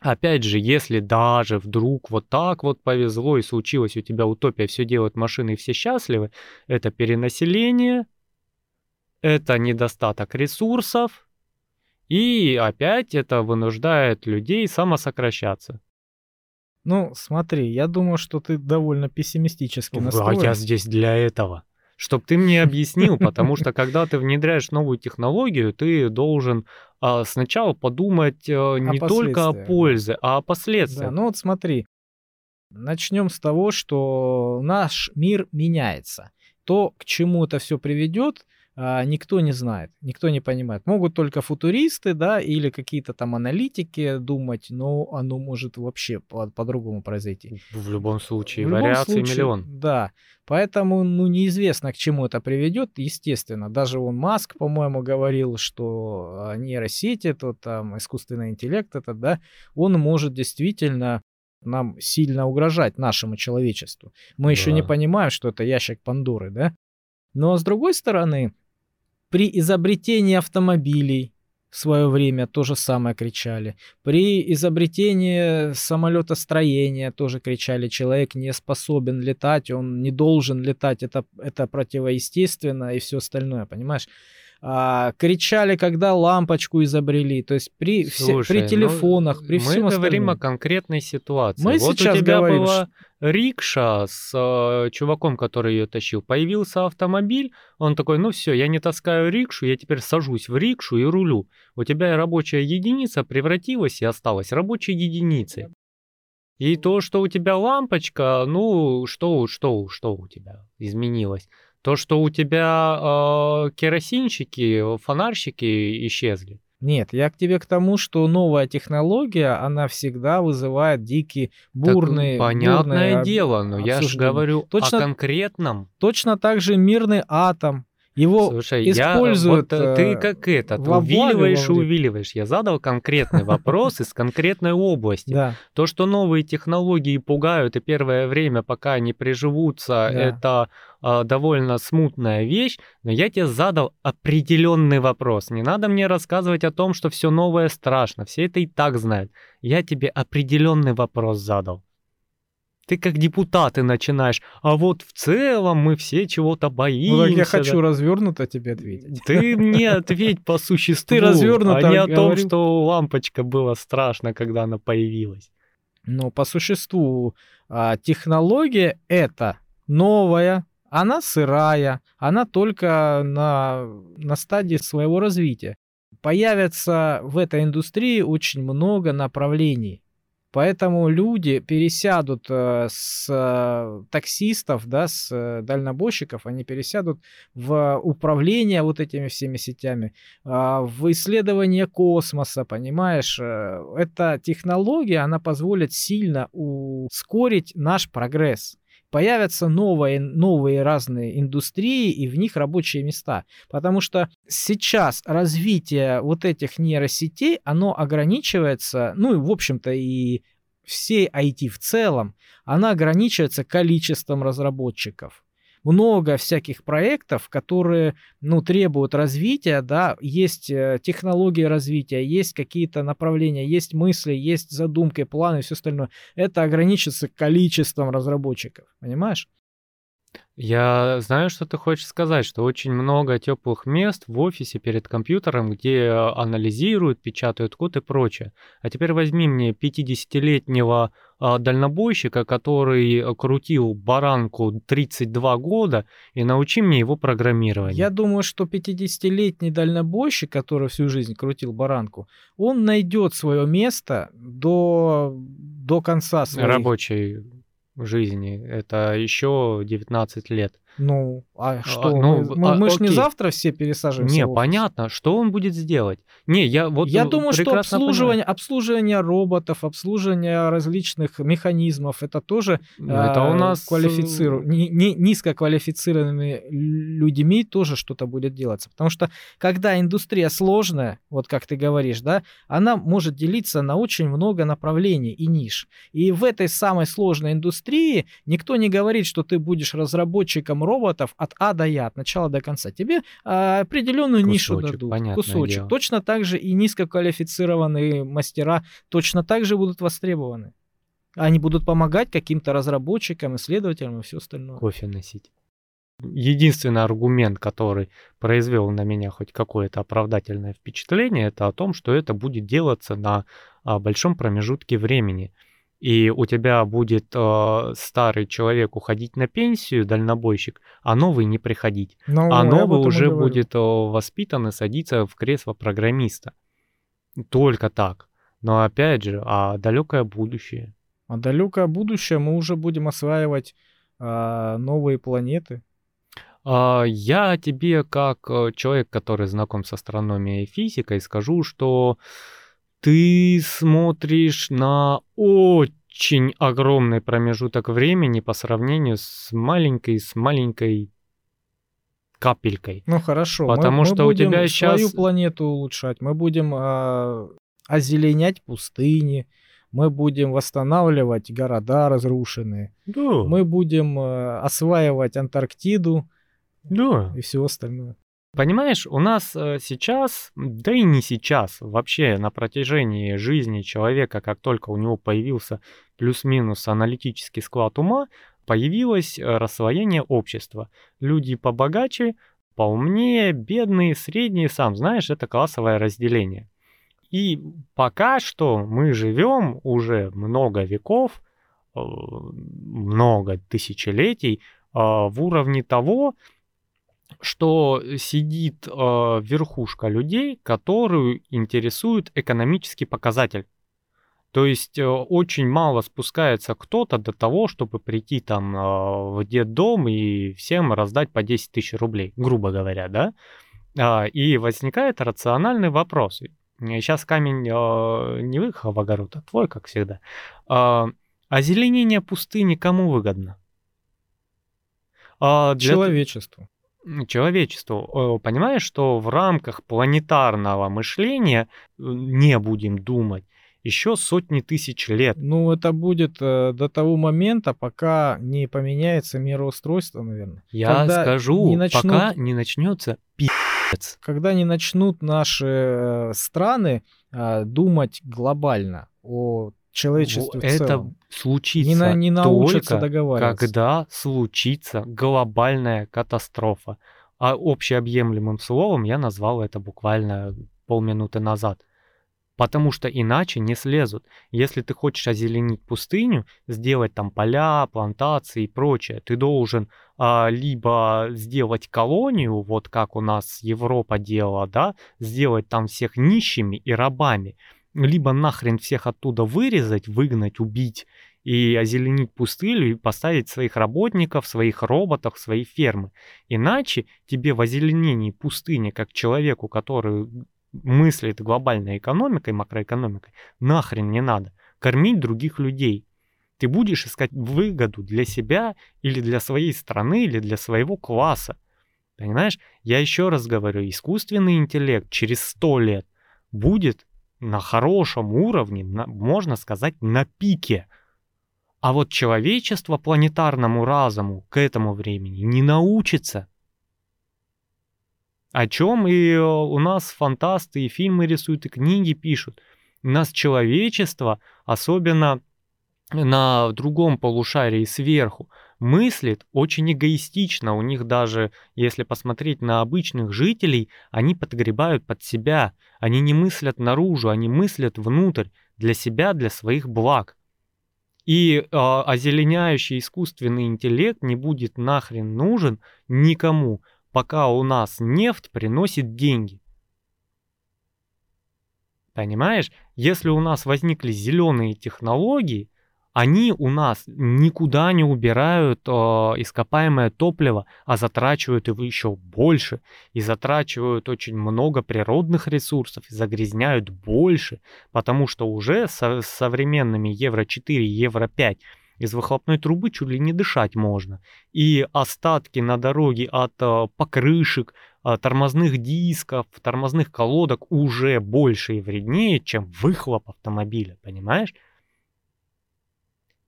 Опять же, если даже вдруг вот так вот повезло и случилось у тебя утопия, все делают машины и все счастливы, это перенаселение, это недостаток ресурсов, и опять это вынуждает людей самосокращаться. Ну, смотри, я думаю, что ты довольно пессимистически настроен. А я здесь для этого. Чтоб ты мне объяснил, потому что когда ты внедряешь новую технологию, ты должен а, сначала подумать а, не о только о пользе, а о последствиях. Да, ну вот смотри, начнем с того, что наш мир меняется. То, к чему это все приведет, никто не знает, никто не понимает. Могут только футуристы, да, или какие-то там аналитики думать, но оно может вообще по- по-другому произойти. В любом случае, в вариаций любом случае, миллион. Да, поэтому, ну, неизвестно, к чему это приведет, естественно. Даже он Маск, по-моему, говорил, что а, нейросети, то там искусственный интеллект, это, да, он может действительно нам сильно угрожать нашему человечеству. Мы да. еще не понимаем, что это ящик Пандоры, да? Но с другой стороны, при изобретении автомобилей в свое время то же самое кричали. При изобретении самолетостроения тоже кричали, человек не способен летать, он не должен летать, это, это противоестественно и все остальное, понимаешь? А, кричали, когда лампочку изобрели. То есть при, Слушай, все, при ну, телефонах, ну, при всем Мы говорим остальном. о конкретной ситуации. Мы вот сейчас у тебя говорим, была рикша с э, чуваком, который ее тащил. Появился автомобиль, он такой, ну все, я не таскаю рикшу, я теперь сажусь в рикшу и рулю. У тебя рабочая единица превратилась и осталась рабочей единицей. И то, что у тебя лампочка, ну, что, что, что у тебя изменилось? То, что у тебя э, керосинчики, фонарщики исчезли. Нет, я к тебе к тому, что новая технология, она всегда вызывает дикие, бурные... так, понятное бурные дело, но я же говорю Точно- о конкретном. Точно так же мирный атом. Его Слушай, я, используют, вот, э, ты э, как этот, во благо, увиливаешь и увиливаешь. Я задал конкретный вопрос из конкретной области. То, что новые технологии пугают, и первое время, пока они приживутся, это а, довольно смутная вещь, но я тебе задал определенный вопрос. Не надо мне рассказывать о том, что все новое страшно, все это и так знают. Я тебе определенный вопрос задал. Ты как депутаты начинаешь, а вот в целом мы все чего-то боимся. ну так я да». хочу развернуто тебе ответить. Ты мне ответь по существу, Ты развернуто а не о том, что лампочка было страшно, когда она появилась. Но по существу а, технология это новая, она сырая, она только на, на стадии своего развития. Появится в этой индустрии очень много направлений. Поэтому люди пересядут э, с э, таксистов, да, с э, дальнобойщиков, они пересядут в управление вот этими всеми сетями, в исследование космоса, понимаешь? Эта технология, она позволит сильно ускорить наш прогресс. Появятся новые, новые разные индустрии и в них рабочие места. Потому что сейчас развитие вот этих нейросетей, оно ограничивается, ну и в общем-то и всей IT в целом, она ограничивается количеством разработчиков много всяких проектов, которые, ну, требуют развития, да, есть э, технологии развития, есть какие-то направления, есть мысли, есть задумки, планы и все остальное. Это ограничится количеством разработчиков, понимаешь? Я знаю, что ты хочешь сказать, что очень много теплых мест в офисе перед компьютером, где анализируют, печатают код и прочее. А теперь возьми мне 50-летнего а, дальнобойщика, который э, крутил баранку 32 года, и научи мне его программированию. Я думаю, что 50-летний дальнобойщик, который всю жизнь крутил баранку, он найдет свое место до, до конца своей рабочей жизни. Это еще 19 лет. Ну, а что? ну, мы а, мы ж не завтра все пересаживаемся Не, понятно, что он будет сделать. Не, я вот Я э, думаю, что прекрасно понимаю. обслуживание, обслуживание роботов, обслуживание различных механизмов, это тоже Это у а, нас э, квалифициру- ни- ни- низкоквалифицированными людьми тоже что-то будет делаться. Потому что когда индустрия сложная, вот как ты говоришь, да, она может делиться на очень много направлений и ниш. И в этой самой сложной индустрии никто не говорит, что ты будешь разработчиком роботов от А до Я, от начала до конца. Тебе а, определенную нишу Кусочек, дадут. понятное кусочек. дело. Точно так же и низкоквалифицированные мастера точно так же будут востребованы. Они будут помогать каким-то разработчикам, исследователям и все остальное. кофе носить. Единственный аргумент, который произвел на меня хоть какое-то оправдательное впечатление, это о том, что это будет делаться на а, большом промежутке времени. И у тебя будет э, старый человек уходить на пенсию, дальнобойщик, а новый не приходить. Но а об новый уже говорю. будет э, воспитан и садиться в кресло программиста. Только так. Но опять же, а далекое будущее. А далекое будущее мы уже будем осваивать а, новые планеты. Я тебе, как э, человек, который знаком с астрономией и физикой, скажу, что ты смотришь на очень огромный промежуток времени по сравнению с маленькой, с маленькой капелькой. Ну хорошо. мы- Потому мы что у будем тебя свою щас- планету улучшать. Мы будем а, озеленять пустыни. Мы будем восстанавливать города разрушенные. Да, Мы будем э, осваивать Антарктиду да. и все остальное. Понимаешь, у нас э, сейчас, да и не сейчас, вообще на протяжении жизни человека, как только у него появился плюс-минус аналитический склад ума, появилось э, рассвоение общества. Люди побогаче, поумнее, бедные, средние, сам знаешь, это классовое разделение. И пока что мы живем уже много веков, э, много тысячелетий в уровне того, что сидит э, верхушка людей, которую интересует экономический показатель. То есть э, очень мало спускается кто-то до того, чтобы прийти там э, в детдом и всем раздать по 10 тысяч рублей, грубо говоря, да? А, и возникает рациональный вопрос. Сейчас камень э, не в их в огород, а твой, как всегда. А, озеленение пустыни кому выгодно? А для... Человечеству. Человечеству. Понимаешь, что в рамках планетарного мышления не будем думать еще сотни тысяч лет. Ну, это будет э, до того момента, пока не поменяется мироустройство, наверное. Я Когда скажу, не начнут... пока не начнется пи***ц. Когда не начнут наши э, страны э, думать глобально о человечестве Это целом. случится не, на, не научатся только когда случится глобальная катастрофа. А общеобъемлемым словом я назвал это буквально полминуты назад – Потому что иначе не слезут. Если ты хочешь озеленить пустыню, сделать там поля, плантации и прочее, ты должен а, либо сделать колонию, вот как у нас Европа делала, да, сделать там всех нищими и рабами, либо нахрен всех оттуда вырезать, выгнать, убить и озеленить пустыню и поставить своих работников, своих роботов, свои фермы. Иначе тебе в озеленении пустыни, как человеку, который мыслит глобальной экономикой, макроэкономикой, нахрен не надо. Кормить других людей. Ты будешь искать выгоду для себя или для своей страны, или для своего класса. Понимаешь? Я еще раз говорю, искусственный интеллект через сто лет будет на хорошем уровне, на, можно сказать, на пике. А вот человечество планетарному разуму к этому времени не научится. О чем и э, у нас фантасты и фильмы рисуют, и книги пишут. У нас человечество, особенно на другом полушарии сверху, мыслит очень эгоистично. У них даже, если посмотреть на обычных жителей, они подгребают под себя. Они не мыслят наружу, они мыслят внутрь, для себя, для своих благ. И э, озеленяющий искусственный интеллект не будет нахрен нужен никому пока у нас нефть приносит деньги. Понимаешь, если у нас возникли зеленые технологии, они у нас никуда не убирают э, ископаемое топливо, а затрачивают его еще больше и затрачивают очень много природных ресурсов и загрязняют больше, потому что уже со современными Евро-4, Евро-5 из выхлопной трубы чуть ли не дышать можно. И остатки на дороге от э, покрышек, э, тормозных дисков, тормозных колодок уже больше и вреднее, чем выхлоп автомобиля, понимаешь?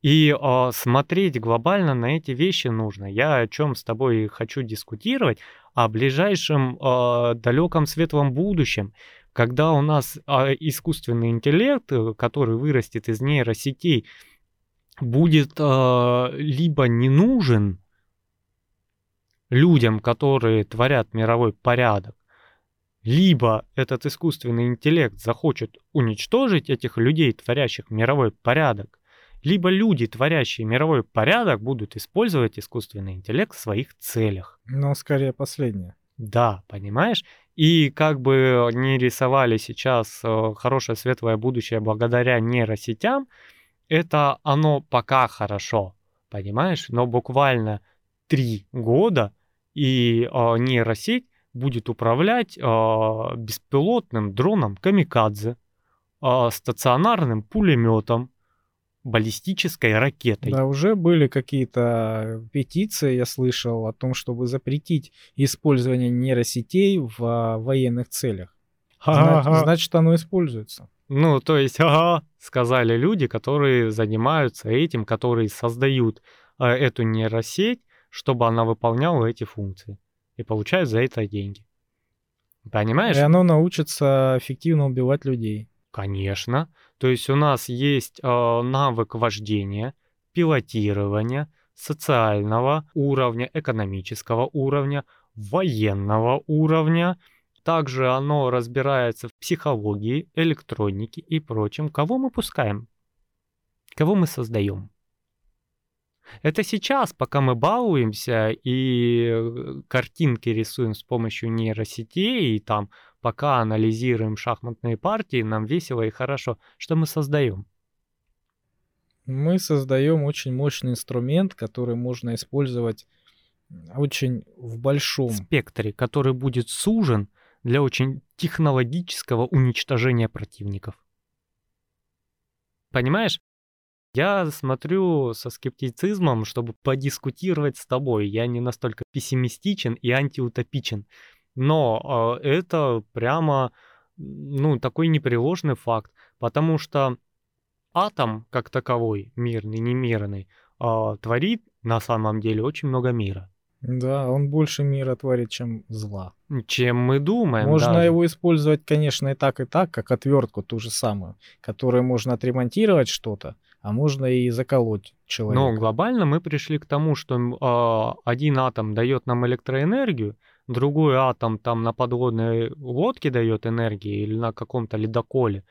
И э, смотреть глобально на эти вещи нужно. Я о чем с тобой хочу дискутировать, о ближайшем э, далеком светлом будущем, когда у нас э, искусственный интеллект, э, который вырастет из нейросетей, будет э, либо не нужен людям, которые творят мировой порядок, либо этот искусственный интеллект захочет уничтожить этих людей, творящих мировой порядок, либо люди, творящие мировой порядок, будут использовать искусственный интеллект в своих целях. Но скорее последнее. Да, понимаешь? И как бы не рисовали сейчас э, хорошее светлое будущее благодаря нейросетям, это оно пока хорошо, понимаешь? Но буквально три года и э, нейросеть будет управлять э, беспилотным дроном камикадзе, э, стационарным пулеметом, баллистической ракетой. Да, уже были какие-то петиции, я слышал, о том, чтобы запретить использование нейросетей в военных целях. Значит, значит, оно используется. Ну, то есть, ага, сказали люди, которые занимаются этим, которые создают э, эту нейросеть, чтобы она выполняла эти функции и получают за это деньги. Понимаешь? И оно научится эффективно убивать людей. Конечно. То есть у нас есть э, навык вождения, пилотирования, социального уровня, экономического уровня, военного уровня, также оно разбирается в психологии, электронике и прочем. Кого мы пускаем? Кого мы создаем? Это сейчас, пока мы балуемся и э, картинки рисуем с помощью нейросетей, и там пока анализируем шахматные партии, нам весело и хорошо. Что мы создаем? Мы создаем очень мощный инструмент, который можно использовать очень в большом спектре, который будет сужен для очень технологического уничтожения противников. Понимаешь? Я смотрю со скептицизмом, чтобы подискутировать с тобой. Я не настолько пессимистичен и антиутопичен. Но э, это прямо, ну, такой непреложный факт, потому что атом, как таковой, мирный, немирный, э, творит на самом деле очень много мира. Да, он больше мира творит, чем зла. Чем мы думаем. Можно даже. его использовать, конечно, и так, и так, как отвертку ту же самую, которой можно отремонтировать что-то, а можно и заколоть человека. Но глобально мы пришли к тому, что э, один атом дает нам электроэнергию, другой атом там на подводной лодке дает энергию или на каком-то ледоколе,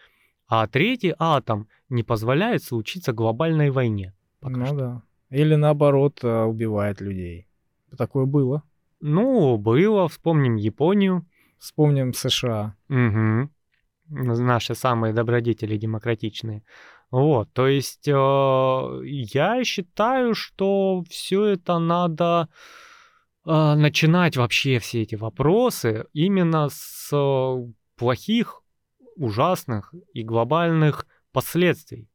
а третий атом не позволяет случиться глобальной войне. ну что. да. Или наоборот а, убивает людей. Такое было. Ну, было. Вспомним Японию. Вспомним США. Угу. Наши самые добродетели демократичные. Вот, то есть э, я считаю, что все это надо э, начинать вообще все эти вопросы именно с э, плохих, ужасных и глобальных последствий.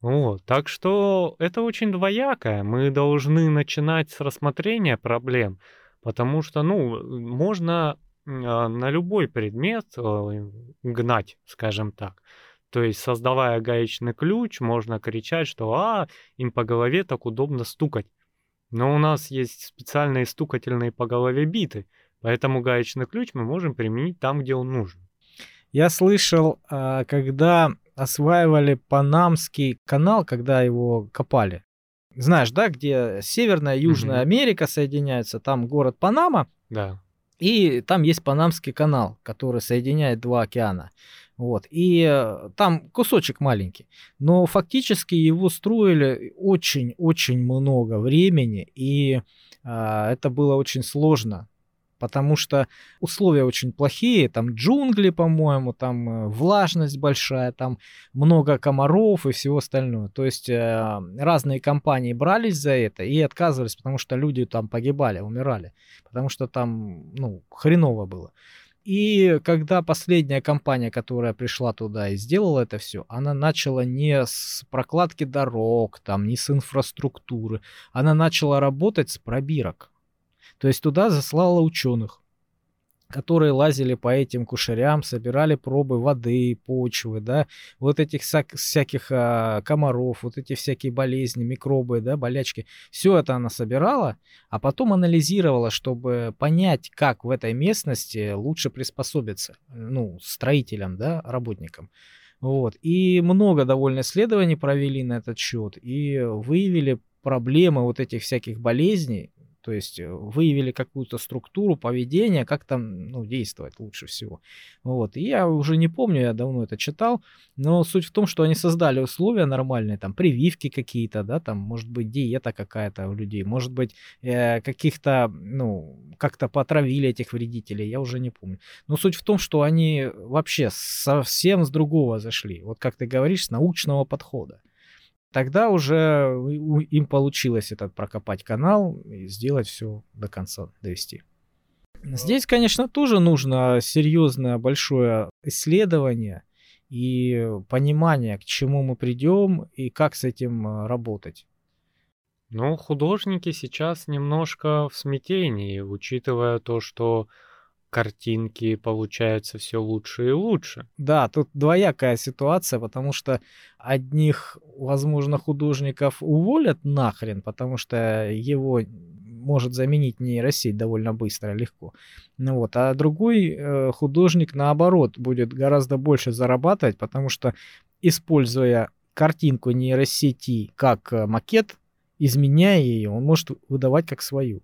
Вот, так что это очень двоякое. Мы должны начинать с рассмотрения проблем, потому что, ну, можно а, на любой предмет э, гнать, скажем так. То есть, создавая гаечный ключ, можно кричать, что «а, им по голове так удобно стукать». Но у нас есть специальные стукательные по голове биты, поэтому гаечный ключ мы можем применить там, где он нужен. Я слышал, а, когда осваивали Панамский канал, когда его копали. Знаешь, да, где Северная и Южная mm-hmm. Америка соединяются, там город Панама. Да. И там есть Панамский канал, который соединяет два океана. Вот. И э, там кусочек маленький. Но фактически его строили очень-очень много времени. И э, это было очень сложно потому что условия очень плохие, там джунгли, по-моему, там э, влажность большая, там много комаров и всего остального. То есть э, разные компании брались за это и отказывались, потому что люди там погибали, умирали, потому что там, ну, хреново было. И когда последняя компания, которая пришла туда и сделала это все, она начала не с прокладки дорог, там, не с инфраструктуры, она начала работать с пробирок. То есть туда заслала ученых, которые лазили по этим кушерям, собирали пробы воды, почвы, да, вот этих всяких а, комаров, вот эти всякие болезни, микробы, да, болячки. Все это она собирала, а потом анализировала, чтобы понять, как в этой местности лучше приспособиться, ну, строителям, да, работникам. Вот. И много довольно исследований провели на этот счет и выявили проблемы вот этих всяких болезней, то есть э, выявили какую-то структуру поведения, как там ну, действовать лучше всего. Вот. И я уже не помню, я давно это читал, но суть в том, что они создали условия нормальные, там прививки какие-то, да, там может быть диета какая-то у людей, может быть э, каких-то, ну, как-то потравили этих вредителей, я уже не помню. Но суть в том, что они вообще совсем с другого зашли, вот как ты говоришь, с научного подхода. Тогда уже им получилось этот прокопать канал и сделать все до конца, довести. Здесь, конечно, тоже нужно серьезное большое исследование и понимание, к чему мы придем и как с этим э, работать. Ну, художники сейчас немножко в смятении, учитывая то, что картинки получаются все лучше и лучше. Да, тут двоякая ситуация, потому что одних, возможно, художников уволят нахрен, потому что его может заменить нейросеть довольно быстро, легко. Ну вот, а другой э, художник, наоборот, будет гораздо больше зарабатывать, потому что, используя картинку нейросети как э, макет, изменяя ее, он может выдавать как свою.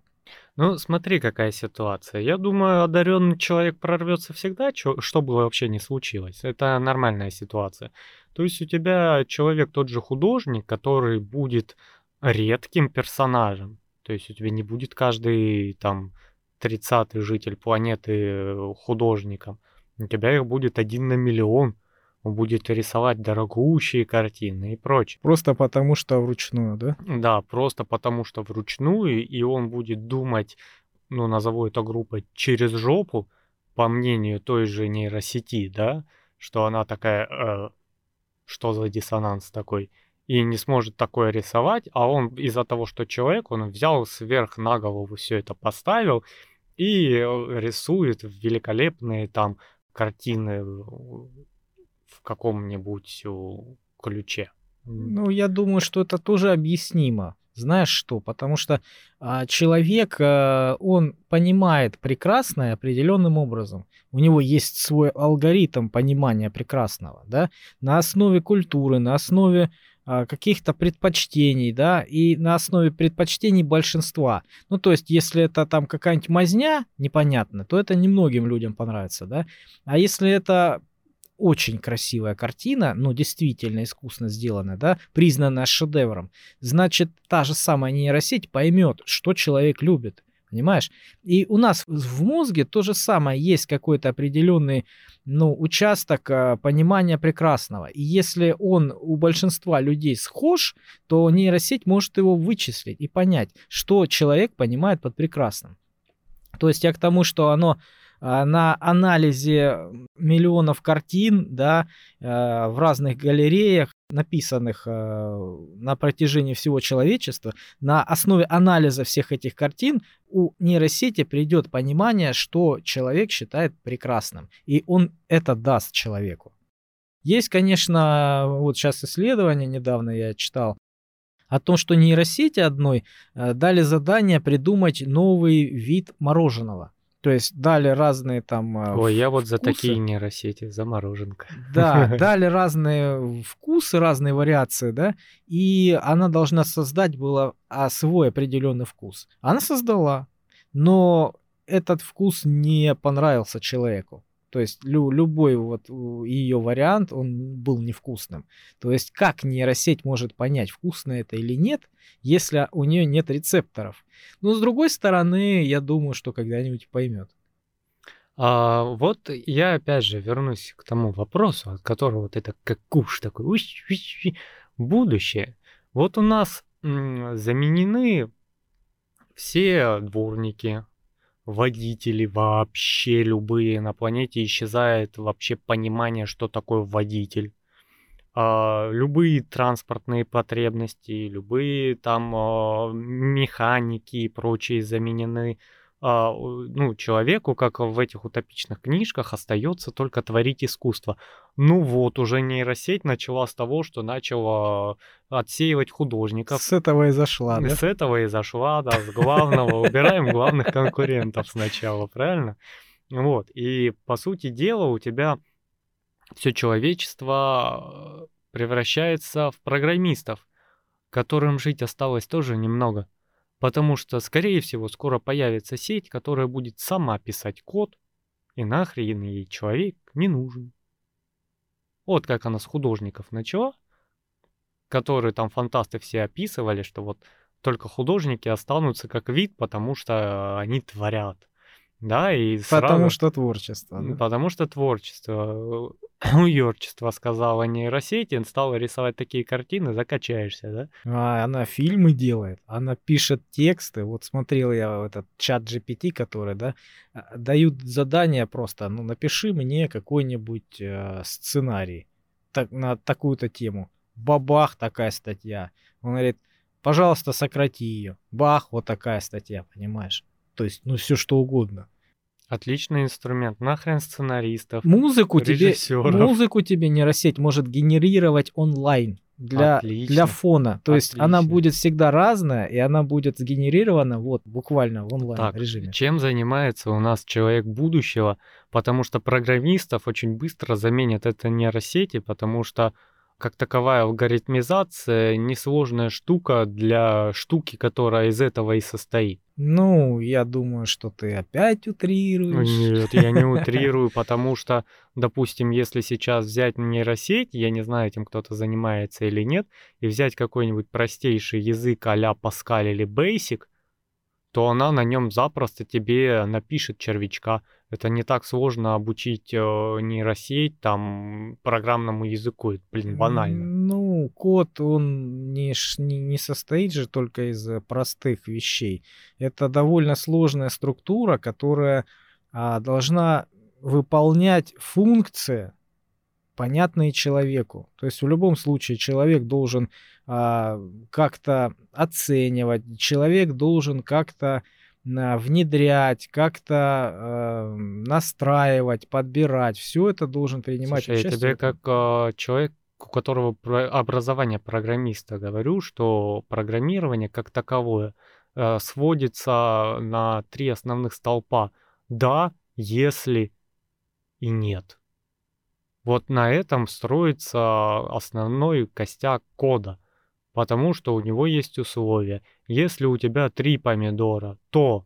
Ну, смотри, какая ситуация. Я думаю, одаренный человек прорвется всегда, что, что бы вообще не случилось. Это нормальная ситуация. То есть у тебя человек тот же художник, который будет редким персонажем. То есть у тебя не будет каждый там 30-й житель планеты э, художником. У тебя их будет один на миллион. Он будет рисовать дорогущие картины и прочее. Просто потому что вручную, да? Да, просто потому что вручную, и он будет думать, ну, назову это группой, через жопу, по мнению той же нейросети, да, что она такая, э, что за диссонанс такой, и не сможет такое рисовать, а он из-за того, что человек, он взял сверх на голову все это поставил и э, рисует великолепные там картины в каком-нибудь ключе. Ну, я думаю, что это тоже объяснимо. Знаешь что? Потому что а, человек, а, он понимает прекрасное определенным образом. У него есть свой алгоритм понимания прекрасного, да, на основе культуры, на основе а, каких-то предпочтений, да, и на основе предпочтений большинства. Ну, то есть, если это там какая-нибудь мазня непонятно, то это немногим людям понравится, да. А если это очень красивая картина, ну, действительно искусно сделанная, да, признанная шедевром, значит, та же самая нейросеть поймет, что человек любит. Понимаешь? И у нас в мозге то же самое, есть какой-то определенный ну, участок э, понимания прекрасного. И если он у большинства людей схож, то нейросеть может его вычислить и понять, что человек понимает под прекрасным. То есть я к тому, что оно на анализе миллионов картин, да, э, в разных галереях, написанных э, на протяжении всего человечества, на основе анализа всех этих картин у нейросети придет понимание, что человек считает прекрасным, и он это даст человеку. Есть, конечно, вот сейчас исследование недавно я читал, о том, что нейросети одной э, дали задание придумать новый вид мороженого. То есть дали разные там а, Ой, я вот за такие нейросети, за мороженка. Да, дали разные вкусы, разные вариации, да, и она должна создать была а, свой определенный вкус. Она создала, но этот вкус не понравился человеку. То есть лю- любой вот ее вариант, он был невкусным. То есть как нейросеть может понять, вкусно это или нет, если у нее нет рецепторов? Но с другой стороны, я думаю, что когда-нибудь поймет. А, вот я опять же вернусь к тому вопросу, от которого вот это как куш такой, уш, уш, уш, будущее. Вот у нас м, заменены все дворники, водители вообще любые на планете исчезает вообще понимание, что такое водитель. А, любые транспортные потребности, любые там а, механики и прочие заменены ну, человеку, как в этих утопичных книжках, остается только творить искусство. Ну вот, уже нейросеть начала с того, что начала отсеивать художников. С этого и зашла, да? С этого и зашла, да, с главного. Убираем главных конкурентов сначала, правильно? Вот, и по сути дела у тебя все человечество превращается в программистов, которым жить осталось тоже немного. Потому что, скорее всего, скоро появится сеть, которая будет сама писать код, и нахрен ей человек не нужен. Вот как она с художников начала, которые там фантасты все описывали, что вот только художники останутся как вид, потому что они творят. Да, и Потому сразу... что творчество. Да? Потому что творчество. Уерчество сказала нейросети, стала рисовать такие картины, закачаешься, да? А, она фильмы делает, она пишет тексты. Вот смотрел я этот чат GPT, который, да, а, дают задание просто, ну, напиши мне какой-нибудь э, сценарий так, на такую-то тему. Бабах, такая статья. Он говорит, пожалуйста, сократи ее. Бах, вот такая статья, понимаешь? То есть, ну, все что угодно. Отличный инструмент. Нахрен сценаристов, музыку тебе, музыку тебе нейросеть может генерировать онлайн для, для фона. То Отлично. есть она будет всегда разная, и она будет сгенерирована вот буквально в онлайн так, режиме. Чем занимается у нас человек будущего? Потому что программистов очень быстро заменят это нейросети, потому что как таковая алгоритмизация несложная штука для штуки, которая из этого и состоит. Ну, я думаю, что ты опять утрируешь. Нет, я не утрирую, потому что, допустим, если сейчас взять нейросеть, я не знаю, этим кто-то занимается или нет, и взять какой-нибудь простейший язык а-ля Pascal или Basic, то она на нем запросто тебе напишет червячка, Это не так сложно обучить э, нейросеть там программному языку. Это, блин, банально. Ну, код, он не, не, не состоит же только из простых вещей. Это довольно сложная структура, которая а, должна выполнять функции, понятные человеку. То есть в любом случае человек должен а, как-то оценивать, человек должен как-то внедрять, как-то а, настраивать, подбирать. Все это должен принимать Слушай, участие. Я тебе как а, человек, у которого образование программиста говорю, что программирование как таковое а, сводится на три основных столпа. Да, если и нет. Вот на этом строится основной костяк кода, потому что у него есть условия. Если у тебя три помидора, то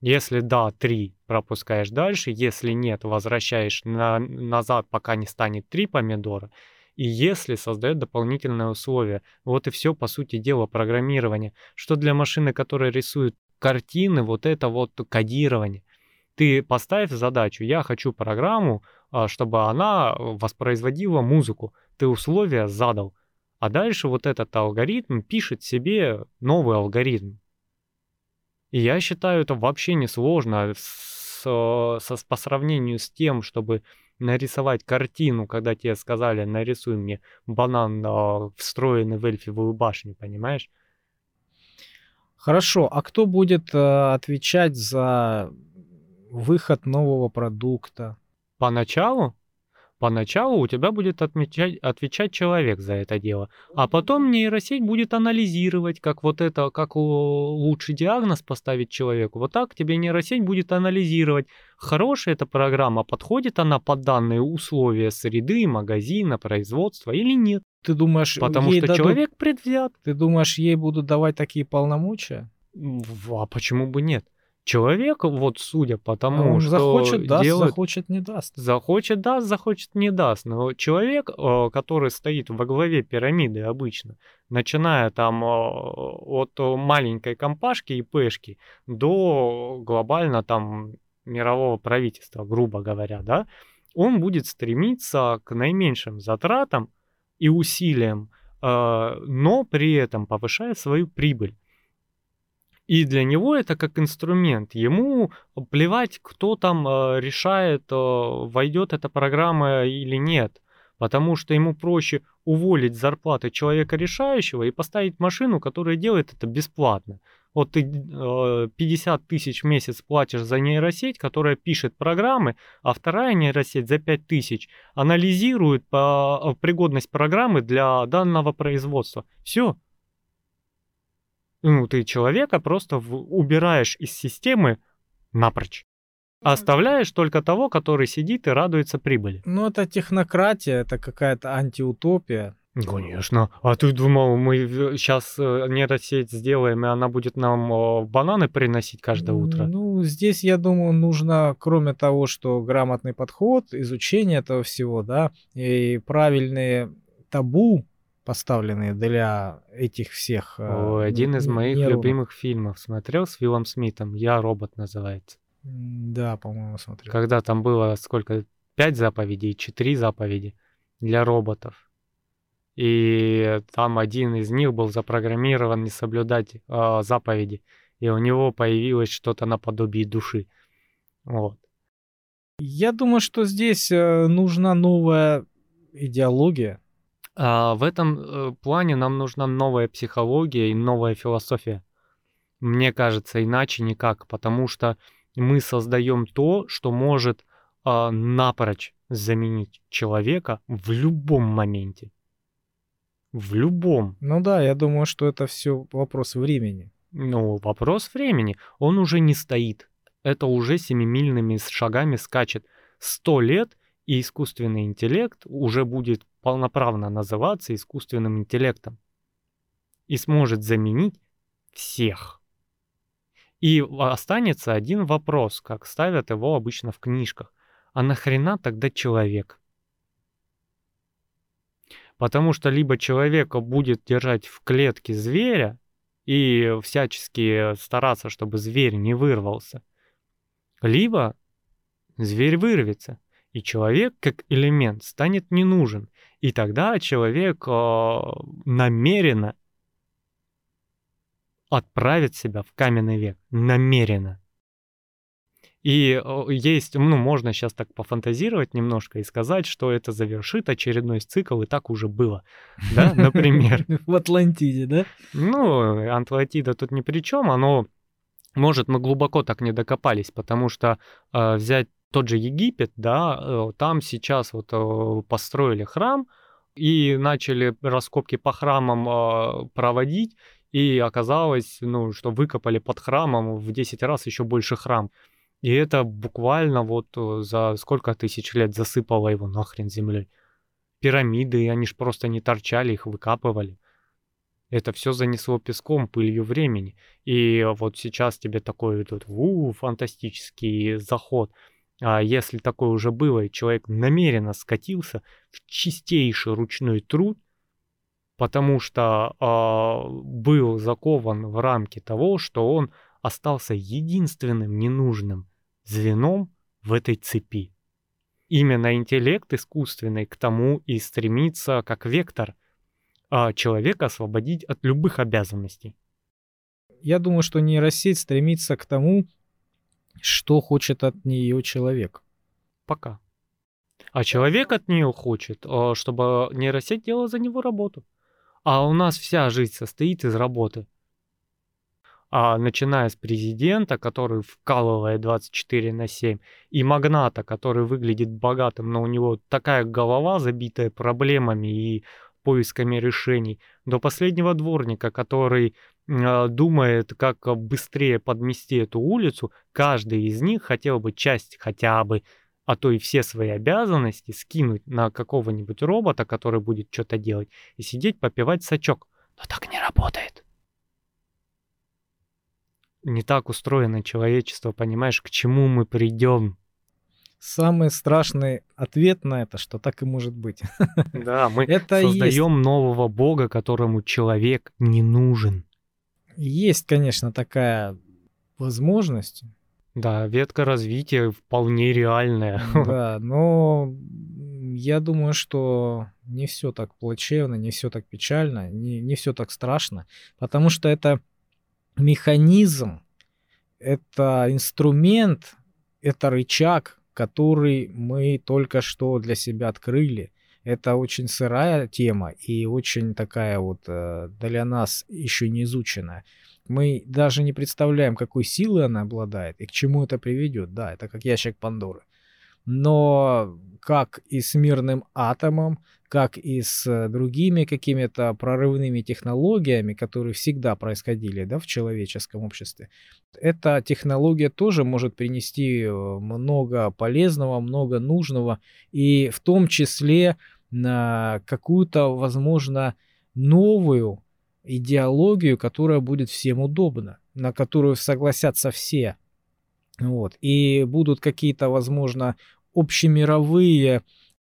если да, три, пропускаешь дальше, если нет, возвращаешь на, назад, пока не станет три помидора. И если создает дополнительные условия. Вот и все, по сути дела, программирование. Что для машины, которая рисует картины, вот это вот кодирование. Ты поставь задачу, я хочу программу, а, чтобы она воспроизводила музыку. Ты условия задал. А дальше вот этот алгоритм пишет себе новый алгоритм. И я считаю, это вообще не сложно с, с, по сравнению с тем, чтобы нарисовать картину, когда тебе сказали, нарисуй мне банан, э, встроенный в эльфивую башню, понимаешь? Хорошо, а кто будет э, отвечать за выход нового продукта? Поначалу? Поначалу у тебя будет отмечать, отвечать человек за это дело, а потом нейросеть будет анализировать, как вот это, как лучший диагноз поставить человеку. Вот так тебе нейросеть будет анализировать, хорошая эта программа, подходит она под данные условия среды, магазина, производства или нет. Ты думаешь, потому что дадут... человек предвзят. Ты думаешь, ей будут давать такие полномочия? А почему бы нет? Человек, вот судя по тому, Он что захочет, даст, делает, захочет, не даст. Захочет, даст, захочет, не даст. Но человек, э, который стоит во главе пирамиды обычно, начиная там э, от маленькой компашки и пешки до глобально там мирового правительства, грубо говоря, да, он будет стремиться к наименьшим затратам и усилиям, э, но при этом повышая свою прибыль. И для него это как инструмент. Ему плевать, кто там э, решает, э, войдет эта программа или нет. Потому что ему проще уволить зарплаты человека решающего и поставить машину, которая делает это бесплатно. Вот ты 50 э, тысяч в месяц платишь за нейросеть, которая пишет программы, а вторая нейросеть за 5 тысяч анализирует пригодность программы для данного производства. Все, ну, ты человека просто в, убираешь из системы напрочь. Оставляешь только того, который сидит и радуется прибыли. Ну, это технократия, это какая-то антиутопия. Конечно. А ты думал, мы сейчас э, нейросеть сделаем, и она будет нам бананы приносить каждое утро? Ну, здесь, я думаю, нужно, кроме того, что грамотный подход, изучение этого всего, да, и правильные табу, поставленные для этих всех... Э, О, один из моих не любимых фильмов смотрел с Виллом Смитом. Я робот называется. Да, по-моему, смотрел. Когда там было сколько? Пять заповедей, четыре заповеди для роботов. И там один из них был запрограммирован не соблюдать э, заповеди. И у него появилось что-то наподобие души. Вот. Я думаю, что здесь э, нужна новая идеология, а, в этом э, плане нам нужна новая психология и новая философия. Мне кажется, иначе никак, потому что мы создаем то, что может а, напрочь заменить человека в любом моменте. В любом. Ну да, я думаю, что это все вопрос времени. Ну, вопрос времени. Он уже не стоит. Это уже семимильными шагами скачет. Сто лет, и искусственный интеллект уже будет полноправно называться искусственным интеллектом и сможет заменить всех. И останется один вопрос, как ставят его обычно в книжках. А нахрена тогда человек? Потому что либо человека будет держать в клетке зверя и всячески стараться, чтобы зверь не вырвался, либо зверь вырвется, и человек как элемент станет не нужен. И тогда человек э, намеренно отправит себя в каменный век. Намеренно. И есть, ну, можно сейчас так пофантазировать немножко и сказать, что это завершит очередной цикл, и так уже было, да, например. В Атлантиде, да? Ну, Атлантида тут ни при чем, оно, может, мы глубоко так не докопались, потому что э, взять тот же Египет, да, э, там сейчас вот э, построили храм и начали раскопки по храмам э, проводить, и оказалось, ну, что выкопали под храмом в 10 раз еще больше храм. И это буквально вот э, за сколько тысяч лет засыпало его нахрен землей. Пирамиды, они ж просто не торчали, их выкапывали. Это все занесло песком, пылью времени. И вот сейчас тебе такой тут у, фантастический заход. А если такое уже было, и человек намеренно скатился в чистейший ручной труд, потому что э, был закован в рамки того, что он остался единственным ненужным звеном в этой цепи. Именно интеллект искусственный к тому и стремится как вектор а человека освободить от любых обязанностей. Я думаю, что нейросеть стремится к тому, что хочет от нее человек. Пока. А человек от нее хочет, а, чтобы нейросеть делала за него работу. А у нас вся жизнь состоит из работы а, начиная с президента, который вкалывает 24 на 7, и магната, который выглядит богатым, но у него такая голова, забитая проблемами и поисками решений, до последнего дворника, который э, думает, как быстрее подмести эту улицу, каждый из них хотел бы часть хотя бы, а то и все свои обязанности скинуть на какого-нибудь робота, который будет что-то делать, и сидеть попивать сачок. Но так не работает не так устроено человечество, понимаешь, к чему мы придем. Самый страшный ответ на это, что так и может быть. Да, мы это создаем есть... нового бога, которому человек не нужен. Есть, конечно, такая возможность. Да, ветка развития вполне реальная. Да, но я думаю, что не все так плачевно, не все так печально, не, не все так страшно, потому что это механизм, это инструмент, это рычаг, который мы только что для себя открыли. Это очень сырая тема и очень такая вот э, для нас еще не изученная. Мы даже не представляем, какой силой она обладает и к чему это приведет. Да, это как ящик Пандоры. Но как и с мирным атомом, как и с э, другими какими-то прорывными технологиями, которые всегда происходили да, в человеческом обществе, эта технология тоже может принести э, много полезного, много нужного, и в том числе на какую-то, возможно, новую идеологию, которая будет всем удобна, на которую согласятся все. Вот. И будут какие-то, возможно, общемировые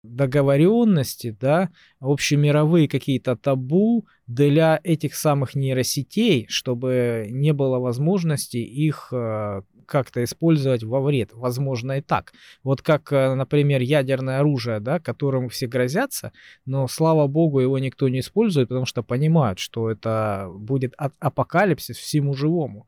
договоренности, да, общемировые какие-то табу для этих самых нейросетей, чтобы не было возможности их э, как-то использовать во вред. Возможно и так. Вот как, э, например, ядерное оружие, да, которым все грозятся, но, слава богу, его никто не использует, потому что понимают, что это будет апокалипсис всему живому.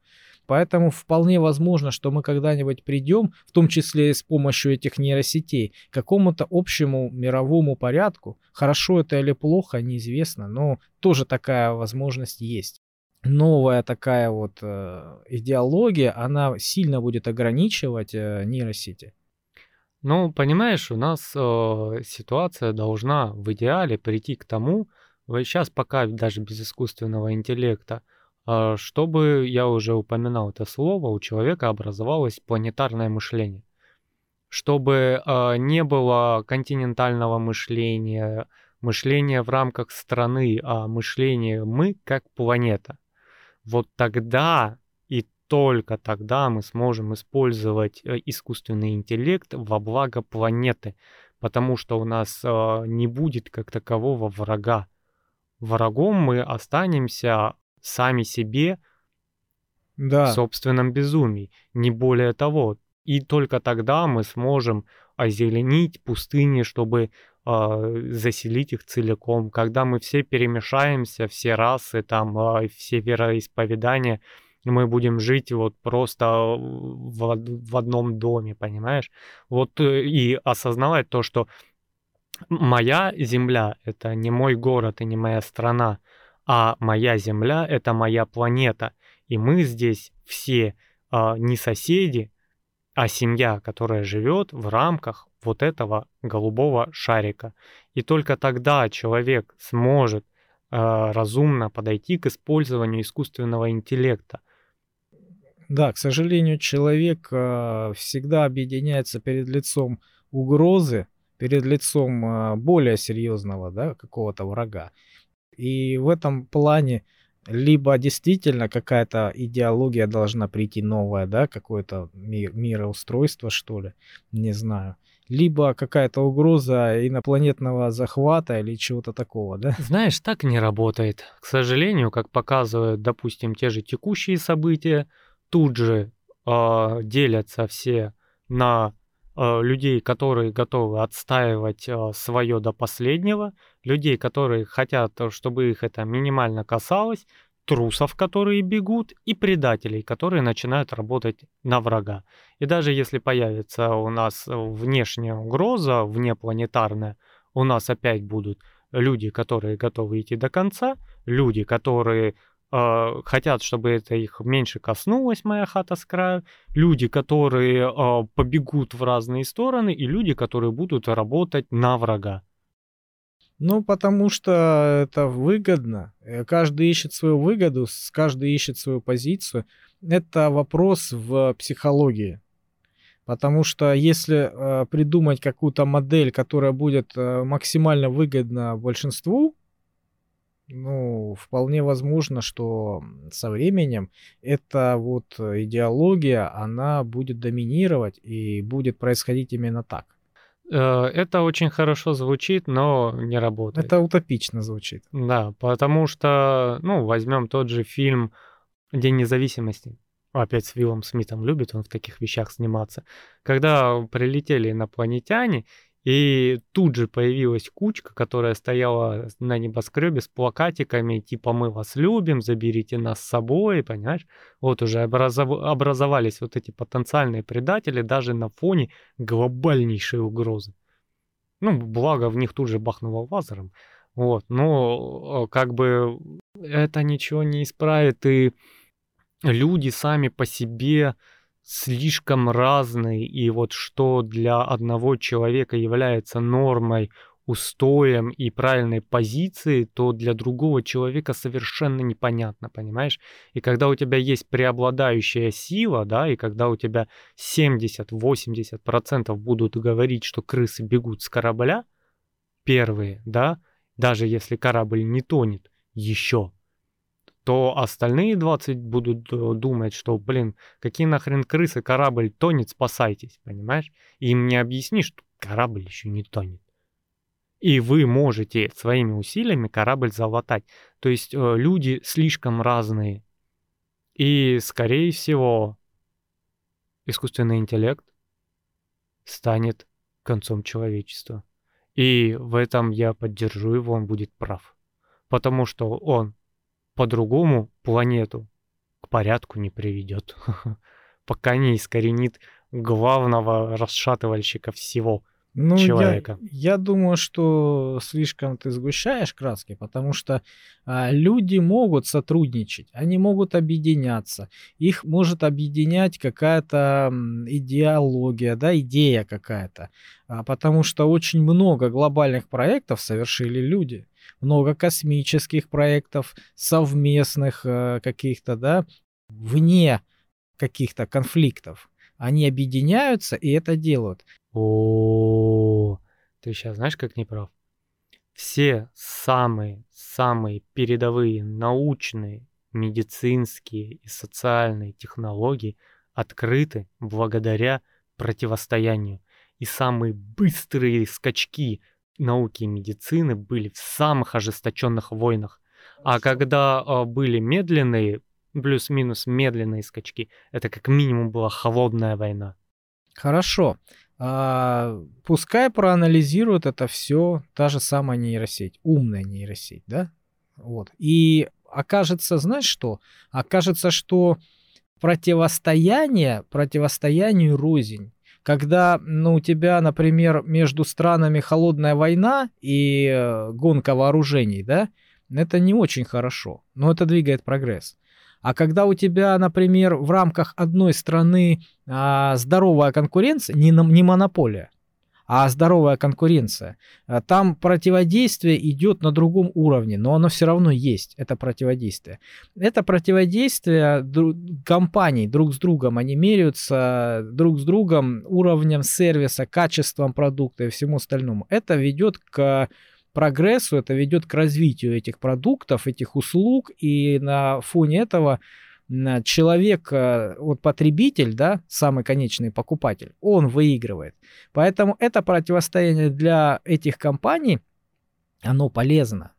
Поэтому вполне возможно, что мы когда-нибудь придем, в том числе и с помощью этих нейросетей, к какому-то общему мировому порядку. Хорошо это или плохо, неизвестно, но тоже такая возможность есть. Новая такая вот э, идеология, она сильно будет ограничивать э, нейросети. Ну, понимаешь, у нас э, ситуация должна в идеале прийти к тому, сейчас пока даже без искусственного интеллекта, чтобы, я уже упоминал это слово, у человека образовалось планетарное мышление. Чтобы а, не было континентального мышления, мышления в рамках страны, а мышление мы как планета. Вот тогда и только тогда мы сможем использовать э, искусственный интеллект во благо планеты, потому что у нас а, не будет как такового врага. Врагом мы останемся сами себе да. в собственном безумии. Не более того. И только тогда мы сможем озеленить пустыни, чтобы э, заселить их целиком. Когда мы все перемешаемся, все расы, там, э, все вероисповедания, мы будем жить вот просто в, в одном доме, понимаешь? Вот э, и осознавать то, что моя земля — это не мой город и не моя страна, а моя земля — это моя планета. И мы здесь все э, не соседи, а семья, которая живет в рамках вот этого голубого шарика. И только тогда человек сможет э, разумно подойти к использованию искусственного интеллекта. Да, к сожалению, человек э, всегда объединяется перед лицом угрозы, перед лицом более серьезного, да, какого-то врага. И в этом плане либо действительно какая-то идеология должна прийти новая, да, какое-то ми- мироустройство, что ли, не знаю. Либо какая-то угроза инопланетного захвата или чего-то такого, да? Знаешь, так не работает. К сожалению, как показывают, допустим, те же текущие события, тут же э, делятся все на людей, которые готовы отстаивать э, свое до последнего, людей, которые хотят, чтобы их это минимально касалось, трусов, которые бегут, и предателей, которые начинают работать на врага. И даже если появится у нас внешняя угроза, внепланетарная, у нас опять будут люди, которые готовы идти до конца, люди, которые э, хотят, чтобы это их меньше коснулось, моя хата с краю, люди, которые э, побегут в разные стороны, и люди, которые будут работать на врага. Ну, потому что это выгодно. Э, каждый ищет свою выгоду, каждый ищет свою позицию. Это вопрос в психологии. Потому что если э, придумать какую-то модель, которая будет э, максимально выгодна большинству, ну, вполне возможно, что со временем эта вот идеология, она будет доминировать и будет происходить именно так. Э, это очень хорошо звучит, но не работает. Это утопично звучит. Да, потому что, ну, возьмем тот же фильм «День независимости». Опять с Виллом Смитом любит он в таких вещах сниматься. Когда прилетели инопланетяне, и тут же появилась кучка, которая стояла на небоскребе с плакатиками, типа «Мы вас любим, заберите нас с собой», понимаешь? Вот уже образов... образовались вот эти потенциальные предатели даже на фоне глобальнейшей угрозы. Ну, благо в них тут же бахнуло лазером. Вот, но как бы это ничего не исправит, и люди сами по себе слишком разный, и вот что для одного человека является нормой, устоем и правильной позицией, то для другого человека совершенно непонятно, понимаешь? И когда у тебя есть преобладающая сила, да, и когда у тебя 70-80% будут говорить, что крысы бегут с корабля, первые, да, даже если корабль не тонет еще, то остальные 20 будут э, думать, что, блин, какие нахрен крысы, корабль тонет, спасайтесь, понимаешь? Им не объяснишь, что корабль еще не тонет. И вы можете своими усилиями корабль залатать. То есть э, люди слишком разные. И, скорее всего, искусственный интеллект станет концом человечества. И в этом я поддержу его, он будет прав. Потому что он по-другому планету к порядку не приведет. Пока не искоренит главного расшатывальщика всего ну, человека. Я, я думаю, что слишком ты сгущаешь краски, потому что а, люди могут сотрудничать, они могут объединяться. Их может объединять какая-то идеология, да, идея какая-то. А, потому что очень много глобальных проектов совершили люди много космических проектов, совместных э, каких-то, да, вне каких-то конфликтов. Они объединяются и это делают. О, ты сейчас знаешь, как не прав? Все самые, самые передовые научные, медицинские и социальные технологии открыты благодаря противостоянию. И самые быстрые скачки науки и медицины были в самых ожесточенных войнах. А когда э, были медленные, плюс-минус медленные скачки, это как минимум была холодная война. Хорошо. А, пускай проанализирует это все та же самая нейросеть, умная нейросеть, да? Вот. И окажется, знаешь что? Окажется, что противостояние, противостоянию рознь. Когда ну, у тебя, например, между странами холодная война и э, гонка вооружений, да, это не очень хорошо, но это двигает прогресс. А когда у тебя, например, в рамках одной страны а, здоровая конкуренция, не, не монополия, а здоровая конкуренция. А там противодействие идет на другом уровне, но оно все равно есть, это противодействие. Это противодействие компаний друг с другом, они меряются друг с другом уровнем сервиса, качеством продукта и всему остальному. Это ведет к прогрессу, это ведет к развитию этих продуктов, этих услуг, и на фоне этого человек, э, вот потребитель, да, самый конечный покупатель, он выигрывает. Поэтому это противостояние для этих компаний, оно полезно.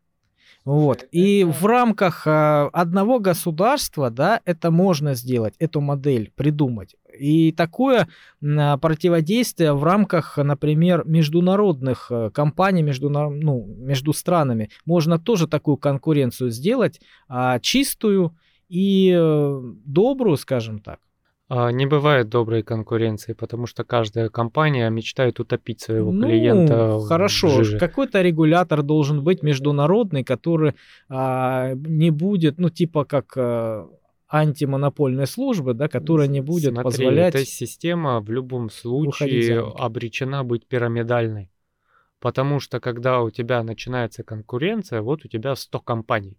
Вот. И в рамках э, одного государства, да, это можно сделать, эту модель придумать. И такое противодействие в рамках, например, международных э, компаний, между, ну, между странами, можно тоже такую конкуренцию сделать, а, чистую, и э, добрую, скажем так. А, не бывает доброй конкуренции, потому что каждая компания мечтает утопить своего ну, клиента. Хорошо, какой-то регулятор должен быть международный, который а, не будет, ну типа как а, антимонопольной службы, да, которая не будет Смотри, позволять. Эта система в любом случае обречена быть пирамидальной. Потому что когда у тебя начинается конкуренция, вот у тебя 100 компаний.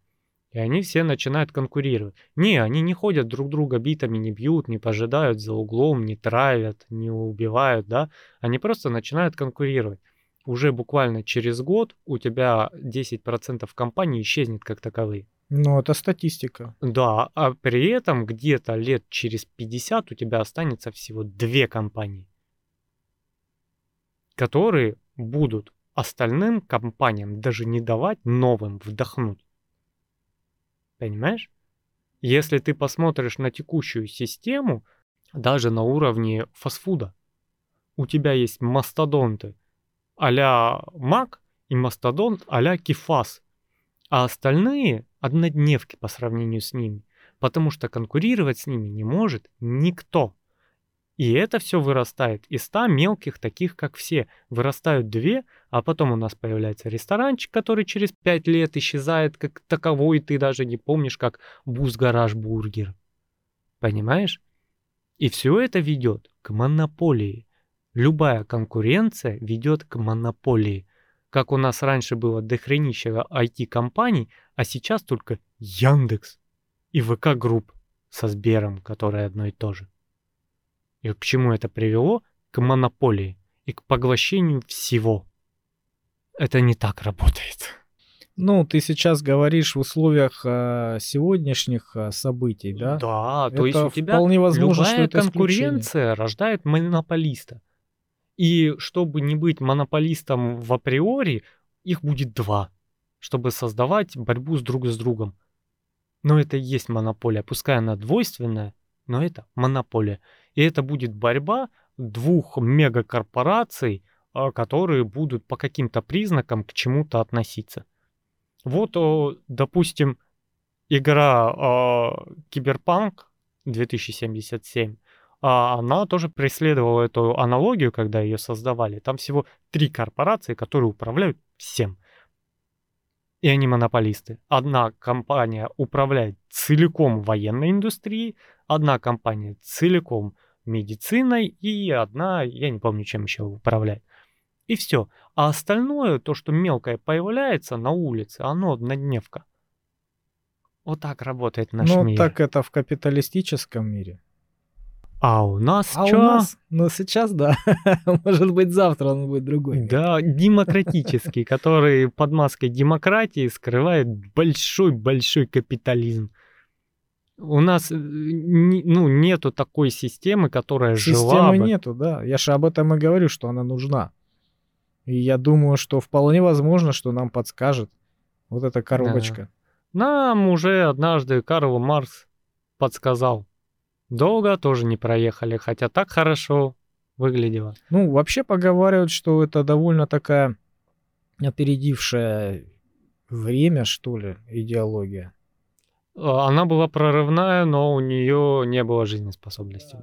И они все начинают конкурировать. Не, они не ходят друг друга битами, не бьют, не пожидают за углом, не травят, не убивают, да. Они просто начинают конкурировать. Уже буквально через год у тебя 10% компаний исчезнет как таковые. Ну, это статистика. Да, а при этом где-то лет через 50 у тебя останется всего две компании, которые будут остальным компаниям даже не давать новым вдохнуть. Понимаешь? Если ты посмотришь на текущую систему, даже на уровне фастфуда, у тебя есть мастодонты а-ля Мак и мастодонт а-ля Кифас, а остальные однодневки по сравнению с ними, потому что конкурировать с ними не может никто. И это все вырастает из 100 мелких, таких как все. Вырастают две, а потом у нас появляется ресторанчик, который через 5 лет исчезает как таковой, ты даже не помнишь, как Буз-гараж бургер. Понимаешь? И все это ведет к монополии. Любая конкуренция ведет к монополии. Как у нас раньше было дохренища IT-компаний, а сейчас только Яндекс и ВК-групп со Сбером, которые одно и то же. И к чему это привело? К монополии и к поглощению всего. Это не так работает. Ну, ты сейчас говоришь в условиях э, сегодняшних э, событий, да? Да, это то есть у тебя вполне возможно, любая что это конкуренция исключение. рождает монополиста. И чтобы не быть монополистом в априори, их будет два, чтобы создавать борьбу с друг с другом. Но это и есть монополия, пускай она двойственная, но это монополия. И это будет борьба двух мегакорпораций, а, которые будут по каким-то признакам к чему-то относиться. Вот, допустим, игра Киберпанк 2077, а, она тоже преследовала эту аналогию, когда ее создавали. Там всего три корпорации, которые управляют всем. И они монополисты. Одна компания управляет целиком военной индустрией, одна компания целиком медициной и одна, я не помню, чем еще управляет. И все. А остальное, то, что мелкое появляется на улице, оно однодневка. Вот так работает наш ну, мир. Ну, так это в капиталистическом мире. А у нас а что? у нас, ну сейчас да, может быть завтра он будет другой. Да, демократический, который под маской демократии скрывает большой-большой капитализм. У нас э, ну, нету такой системы, которая системы жила Системы бы. нету, да. Я же об этом и говорю, что она нужна. И я думаю, что вполне возможно, что нам подскажет вот эта коробочка. Да. Нам уже однажды Карл Маркс подсказал. Долго тоже не проехали, хотя так хорошо выглядело. Ну, вообще поговаривают, что это довольно такая опередившая время, что ли, идеология. А, Она была прорывная, но у нее не было жизнеспособности.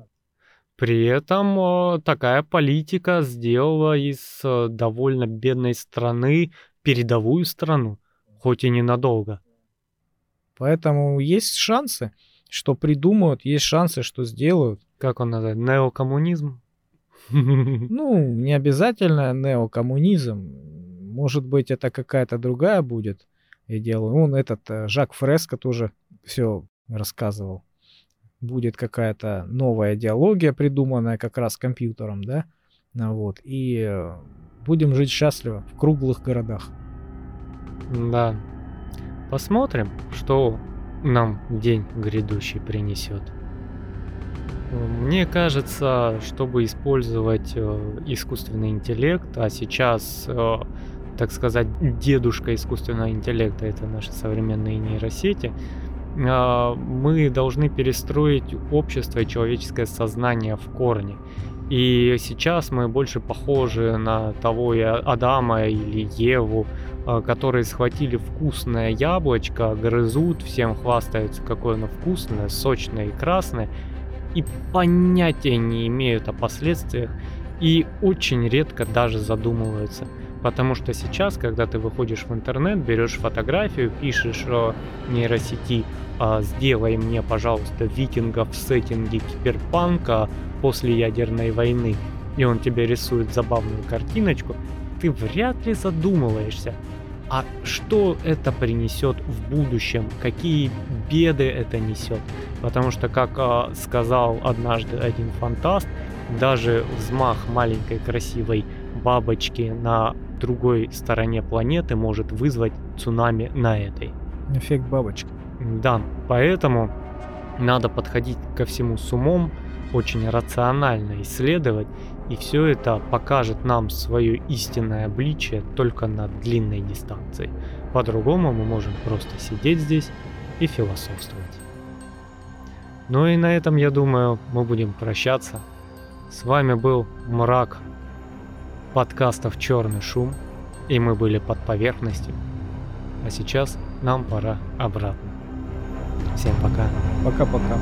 При этом э, такая политика сделала из э, довольно бедной страны передовую страну, хоть и ненадолго. Поэтому есть шансы, что придумают, есть шансы, что сделают. Как он называет? Неокоммунизм? Ну, не обязательно неокоммунизм. Может быть, это какая-то другая будет идеология. Он этот э, Жак Фреско тоже все рассказывал. Будет какая-то новая идеология, придуманная как раз компьютером, да? Ну Вот. И э, будем жить счастливо в круглых городах. Да. Посмотрим, что нам день грядущий принесет. Мне кажется, чтобы использовать э, искусственный интеллект, а сейчас, э, так сказать, дедушка искусственного интеллекта это наши современные нейросети, мы должны перестроить общество и человеческое сознание в корне. И сейчас мы больше похожи на того и Адама или Еву, э, которые схватили вкусное яблочко, грызут, всем хвастаются, какое оно вкусное, сочное и красное, и понятия не имеют о последствиях и очень редко даже задумываются. Потому что сейчас, когда ты выходишь в интернет, берешь фотографию, пишешь о нейросети, а, сделай мне, пожалуйста, викингов в сеттинге киберпанка после ядерной войны, и он тебе рисует забавную картиночку, ты вряд ли задумываешься, а что это принесет в будущем, какие беды это несет. Потому что, как э, сказал однажды один фантаст, даже взмах маленькой красивой бабочки на другой стороне планеты может вызвать цунами на этой. Эффект бабочки. Да, поэтому надо подходить ко всему с умом, очень рационально исследовать, и все это покажет нам свое истинное обличие только на длинной дистанции. По-другому мы можем просто сидеть здесь и философствовать. Ну и на этом, я думаю, мы будем прощаться. С вами был Мрак подкастов «Черный шум», и мы были под поверхностью. А сейчас нам пора обратно. Всем пока. Пока-пока.